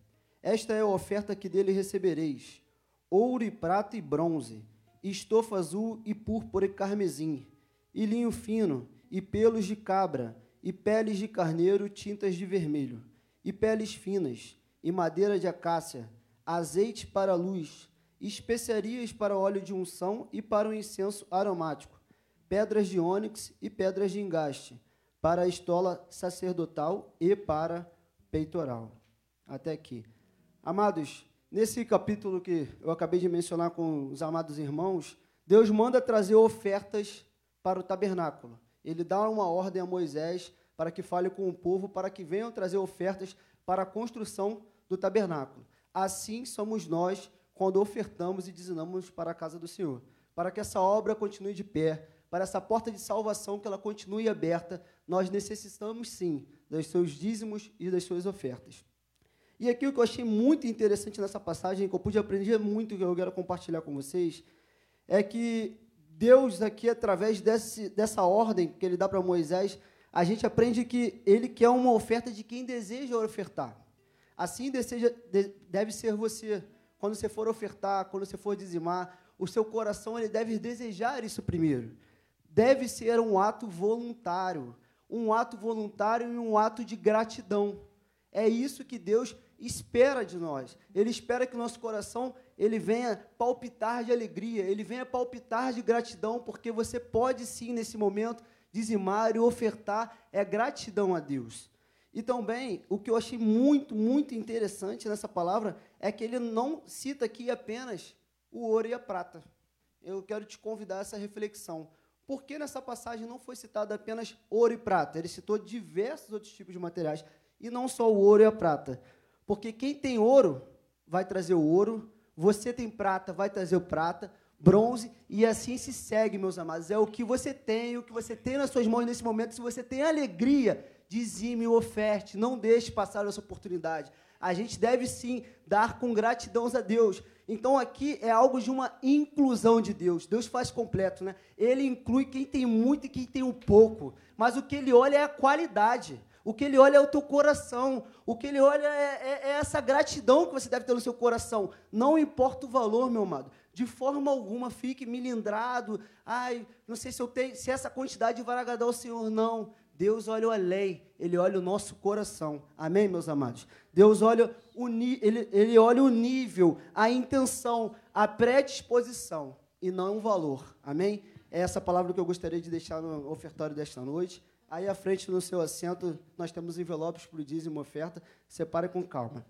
Esta é a oferta que dele recebereis: ouro e prata e bronze, estofa azul e púrpura e carmesim, e linho fino, e pelos de cabra, e peles de carneiro tintas de vermelho, e peles finas, e madeira de acácia, azeite para a luz, especiarias para óleo de unção e para o incenso aromático, pedras de ônix e pedras de engaste, para a estola sacerdotal e para peitoral. Até aqui. Amados, nesse capítulo que eu acabei de mencionar com os amados irmãos, Deus manda trazer ofertas para o tabernáculo. Ele dá uma ordem a Moisés para que fale com o povo, para que venham trazer ofertas para a construção do tabernáculo. Assim somos nós quando ofertamos e dizimamos para a casa do Senhor, para que essa obra continue de pé, para essa porta de salvação que ela continue aberta, nós necessitamos sim dos seus dízimos e das suas ofertas. E aqui o que eu achei muito interessante nessa passagem, que eu pude aprender muito, que eu quero compartilhar com vocês, é que Deus aqui, através desse, dessa ordem que ele dá para Moisés, a gente aprende que ele quer uma oferta de quem deseja ofertar. Assim deseja, deve ser você. Quando você for ofertar, quando você for dizimar, o seu coração ele deve desejar isso primeiro. Deve ser um ato voluntário, um ato voluntário e um ato de gratidão. É isso que Deus espera de nós. Ele espera que o nosso coração ele venha palpitar de alegria, ele venha palpitar de gratidão, porque você pode sim nesse momento dizimar e ofertar é gratidão a Deus. E também, o que eu achei muito, muito interessante nessa palavra é que ele não cita aqui apenas o ouro e a prata. Eu quero te convidar a essa reflexão. Por que nessa passagem não foi citado apenas ouro e prata? Ele citou diversos outros tipos de materiais, e não só o ouro e a prata. Porque quem tem ouro vai trazer o ouro, você tem prata, vai trazer o prata, bronze, e assim se segue, meus amados. É o que você tem, o que você tem nas suas mãos nesse momento. Se você tem alegria, dizime e oferte, não deixe passar essa oportunidade. A gente deve sim dar com gratidão a Deus. Então aqui é algo de uma inclusão de Deus. Deus faz completo, né? Ele inclui quem tem muito e quem tem um pouco. Mas o que ele olha é a qualidade. O que ele olha é o teu coração. O que ele olha é, é, é, essa gratidão que você deve ter no seu coração. Não importa o valor, meu amado. De forma alguma fique milindrado. Ai, não sei se eu tenho, se essa quantidade vai agradar ao Senhor. Não. Deus olha a lei, Ele olha o nosso coração. Amém, meus amados? Deus olha o, ele, ele olha o nível, a intenção, a predisposição e não o valor. Amém? É essa palavra que eu gostaria de deixar no ofertório desta noite. Aí à frente no seu assento nós temos envelopes para o dízimo oferta. Separe com calma.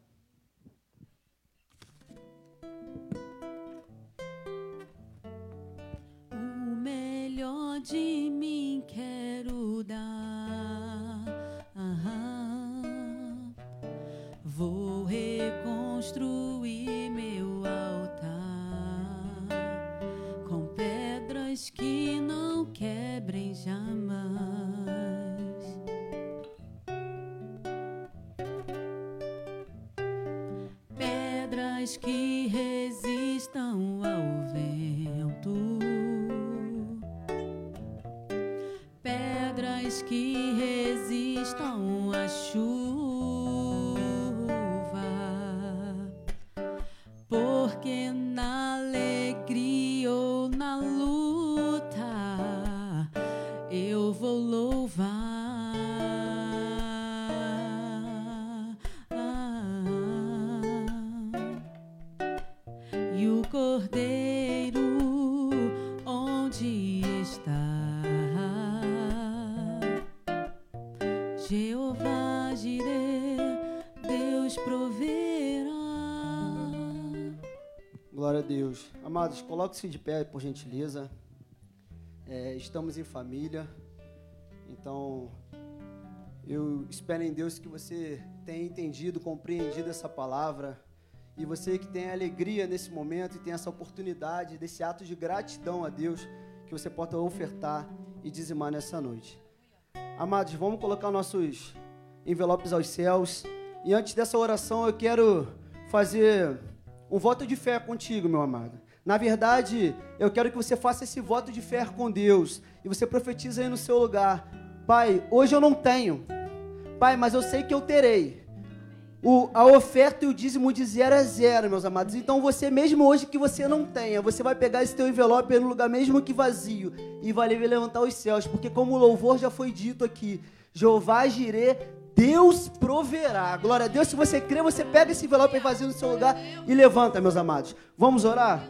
O melhor de mim quero dar. Vou reconstruir meu altar com pedras que não quebrem jamais. Ao vento, pedras que Amados, coloque-se de pé, por gentileza. É, estamos em família. Então, eu espero em Deus que você tenha entendido, compreendido essa palavra. E você que tem alegria nesse momento e tem essa oportunidade, desse ato de gratidão a Deus, que você possa ofertar e dizimar nessa noite. Amados, vamos colocar nossos envelopes aos céus. E antes dessa oração, eu quero fazer um voto de fé contigo, meu amado. Na verdade, eu quero que você faça esse voto de fé com Deus. E você profetiza aí no seu lugar. Pai, hoje eu não tenho. Pai, mas eu sei que eu terei. O, a oferta e o dízimo de zero a zero, meus amados. Então você mesmo hoje que você não tenha, você vai pegar esse teu envelope no lugar mesmo que vazio e vai levantar os céus, porque como o louvor já foi dito aqui, Jeová Jirê, Deus proverá. Glória a Deus. Se você crê, você pega esse envelope vazio no seu lugar e levanta, meus amados. Vamos orar?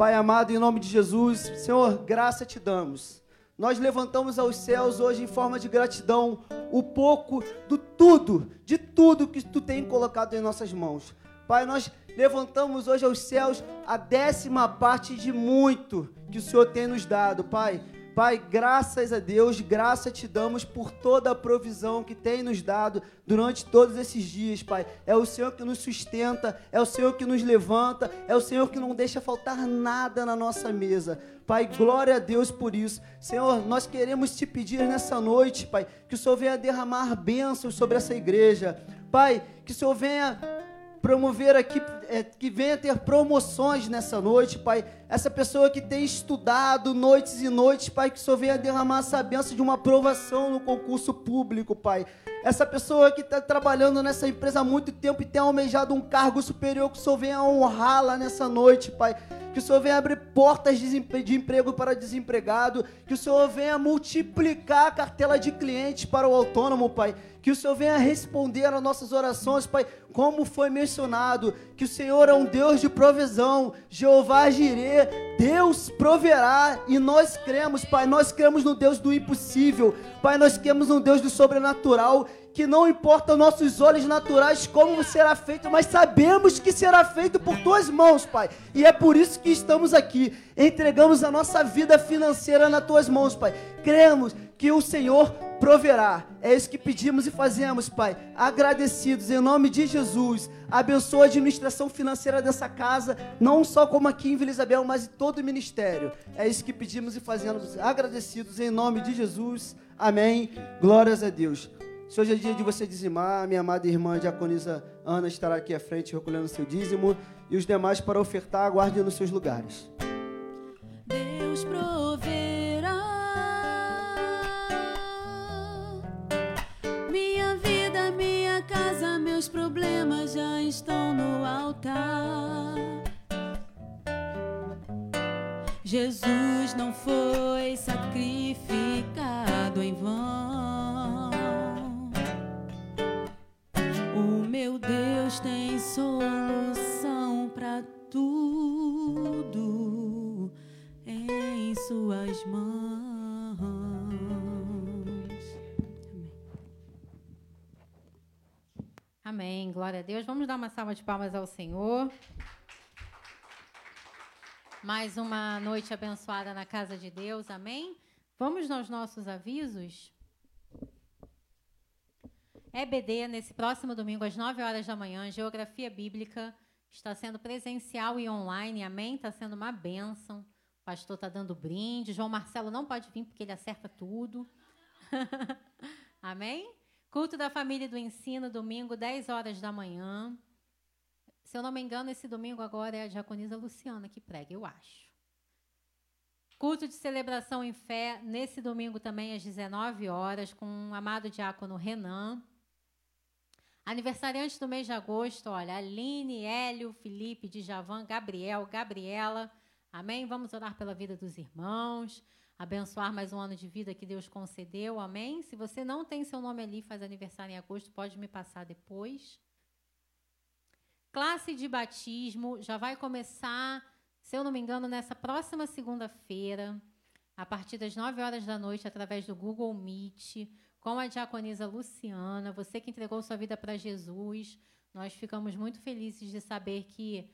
Pai amado, em nome de Jesus, Senhor, graça te damos. Nós levantamos aos céus hoje em forma de gratidão o pouco do tudo, de tudo que tu tem colocado em nossas mãos. Pai, nós levantamos hoje aos céus a décima parte de muito que o Senhor tem nos dado, Pai. Pai, graças a Deus, graça te damos por toda a provisão que tem nos dado durante todos esses dias, Pai. É o Senhor que nos sustenta, é o Senhor que nos levanta, é o Senhor que não deixa faltar nada na nossa mesa. Pai, glória a Deus por isso. Senhor, nós queremos te pedir nessa noite, Pai, que o Senhor venha derramar bênçãos sobre essa igreja. Pai, que o Senhor venha promover aqui, é, que venha ter promoções nessa noite, Pai. Essa pessoa que tem estudado noites e noites, Pai, que Senhor venha derramar essa benção de uma aprovação no concurso público, Pai. Essa pessoa que está trabalhando nessa empresa há muito tempo e tem almejado um cargo superior, que o Senhor venha honrá-la nessa noite, Pai. Que o Senhor venha abrir portas de emprego para desempregado. Que o Senhor venha multiplicar a cartela de clientes para o autônomo, Pai. Que o Senhor venha responder às nossas orações, Pai, como foi mencionado, que o Senhor é um Deus de provisão, Jeová Jirê, Deus proverá, e nós cremos, Pai, nós cremos no Deus do impossível, Pai, nós cremos no Deus do sobrenatural, que não importa nossos olhos naturais como será feito, mas sabemos que será feito por tuas mãos, Pai. E é por isso que estamos aqui. Entregamos a nossa vida financeira nas tuas mãos, Pai. Cremos que o Senhor proverá. É isso que pedimos e fazemos, Pai. Agradecidos em nome de Jesus. Abençoa a administração financeira dessa casa, não só como aqui em Vila Isabel, mas em todo o ministério. É isso que pedimos e fazemos. Agradecidos em nome de Jesus. Amém. Glórias a Deus. Se hoje é dia de você dizimar, minha amada irmã diaconisa Ana estará aqui à frente recolhendo seu dízimo e os demais para ofertar, aguardem nos seus lugares. Deus proverá. Meus problemas já estão no altar. Jesus não foi sacrificado em vão. O meu Deus tem solução para tudo em Suas mãos. Amém. Glória a Deus. Vamos dar uma salva de palmas ao Senhor. Mais uma noite abençoada na casa de Deus. Amém. Vamos aos nossos avisos. EBD, nesse próximo domingo, às 9 horas da manhã, Geografia Bíblica, está sendo presencial e online, amém? Está sendo uma bênção. O pastor está dando brinde. João Marcelo não pode vir porque ele acerta tudo. amém? Culto da Família do Ensino, domingo, 10 horas da manhã. Se eu não me engano, esse domingo agora é a diaconisa Luciana que prega, eu acho. Culto de celebração em fé, nesse domingo também às 19 horas, com o amado diácono Renan. Aniversariantes do mês de agosto, olha, Aline, Hélio, Felipe, Djavan, Gabriel, Gabriela, Amém? Vamos orar pela vida dos irmãos, abençoar mais um ano de vida que Deus concedeu. Amém? Se você não tem seu nome ali, faz aniversário em agosto, pode me passar depois. Classe de batismo já vai começar, se eu não me engano, nessa próxima segunda-feira, a partir das 9 horas da noite, através do Google Meet, com a diaconisa Luciana. Você que entregou sua vida para Jesus, nós ficamos muito felizes de saber que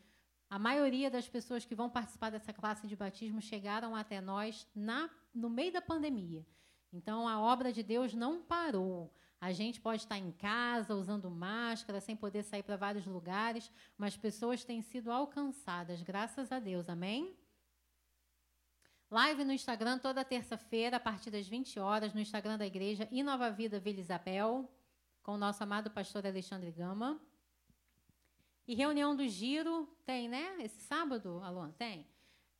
a maioria das pessoas que vão participar dessa classe de batismo chegaram até nós na, no meio da pandemia. Então, a obra de Deus não parou. A gente pode estar em casa usando máscara, sem poder sair para vários lugares, mas pessoas têm sido alcançadas, graças a Deus. Amém? Live no Instagram toda terça-feira, a partir das 20 horas, no Instagram da igreja e Nova Vida Vila Isabel, com o nosso amado pastor Alexandre Gama. E reunião do giro, tem, né? Esse sábado, Alon? Tem.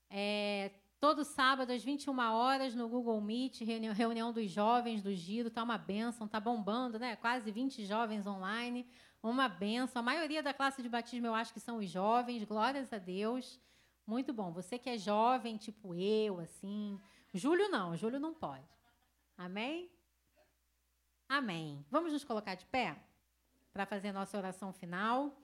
É, todo sábado, às 21 horas, no Google Meet, reunião, reunião dos jovens do giro, tá uma benção, tá bombando, né? Quase 20 jovens online, uma benção. A maioria da classe de batismo eu acho que são os jovens, glórias a Deus. Muito bom. Você que é jovem, tipo eu, assim. Júlio não, Júlio não pode. Amém? Amém. Vamos nos colocar de pé para fazer nossa oração final.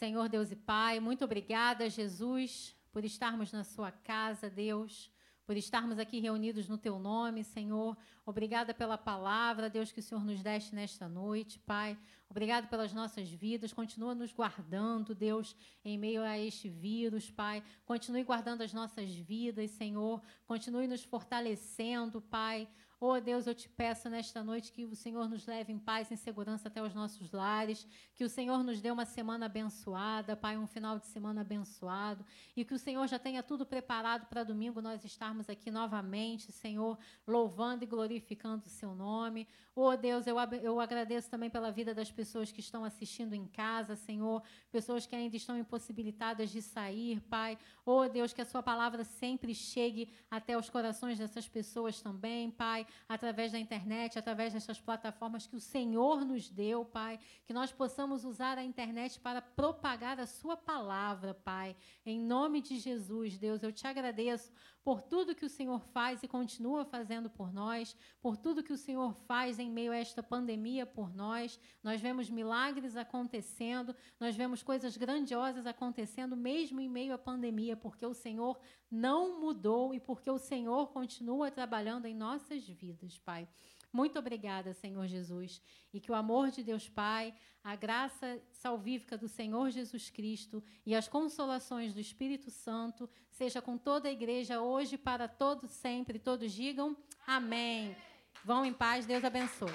Senhor Deus e Pai, muito obrigada, Jesus, por estarmos na Sua casa, Deus, por estarmos aqui reunidos no Teu nome, Senhor. Obrigada pela palavra, Deus, que o Senhor nos deste nesta noite, Pai. Obrigado pelas nossas vidas. Continua nos guardando, Deus, em meio a este vírus, Pai. Continue guardando as nossas vidas, Senhor. Continue nos fortalecendo, Pai. Oh Deus, eu te peço nesta noite que o Senhor nos leve em paz, em segurança até os nossos lares, que o Senhor nos dê uma semana abençoada, Pai, um final de semana abençoado, e que o Senhor já tenha tudo preparado para domingo nós estarmos aqui novamente, Senhor, louvando e glorificando o seu nome. Oh Deus, eu, eu agradeço também pela vida das pessoas que estão assistindo em casa, Senhor, pessoas que ainda estão impossibilitadas de sair, Pai. Oh Deus, que a sua palavra sempre chegue até os corações dessas pessoas também, Pai através da internet, através dessas plataformas que o Senhor nos deu, Pai, que nós possamos usar a internet para propagar a Sua palavra, Pai. Em nome de Jesus, Deus, eu te agradeço por tudo que o Senhor faz e continua fazendo por nós, por tudo que o Senhor faz em meio a esta pandemia por nós. Nós vemos milagres acontecendo, nós vemos coisas grandiosas acontecendo, mesmo em meio à pandemia, porque o Senhor não mudou e porque o Senhor continua trabalhando em nossas vidas, Pai. Muito obrigada, Senhor Jesus, e que o amor de Deus Pai, a graça salvífica do Senhor Jesus Cristo e as consolações do Espírito Santo seja com toda a igreja hoje para todos sempre. Todos digam amém. Vão em paz, Deus abençoe.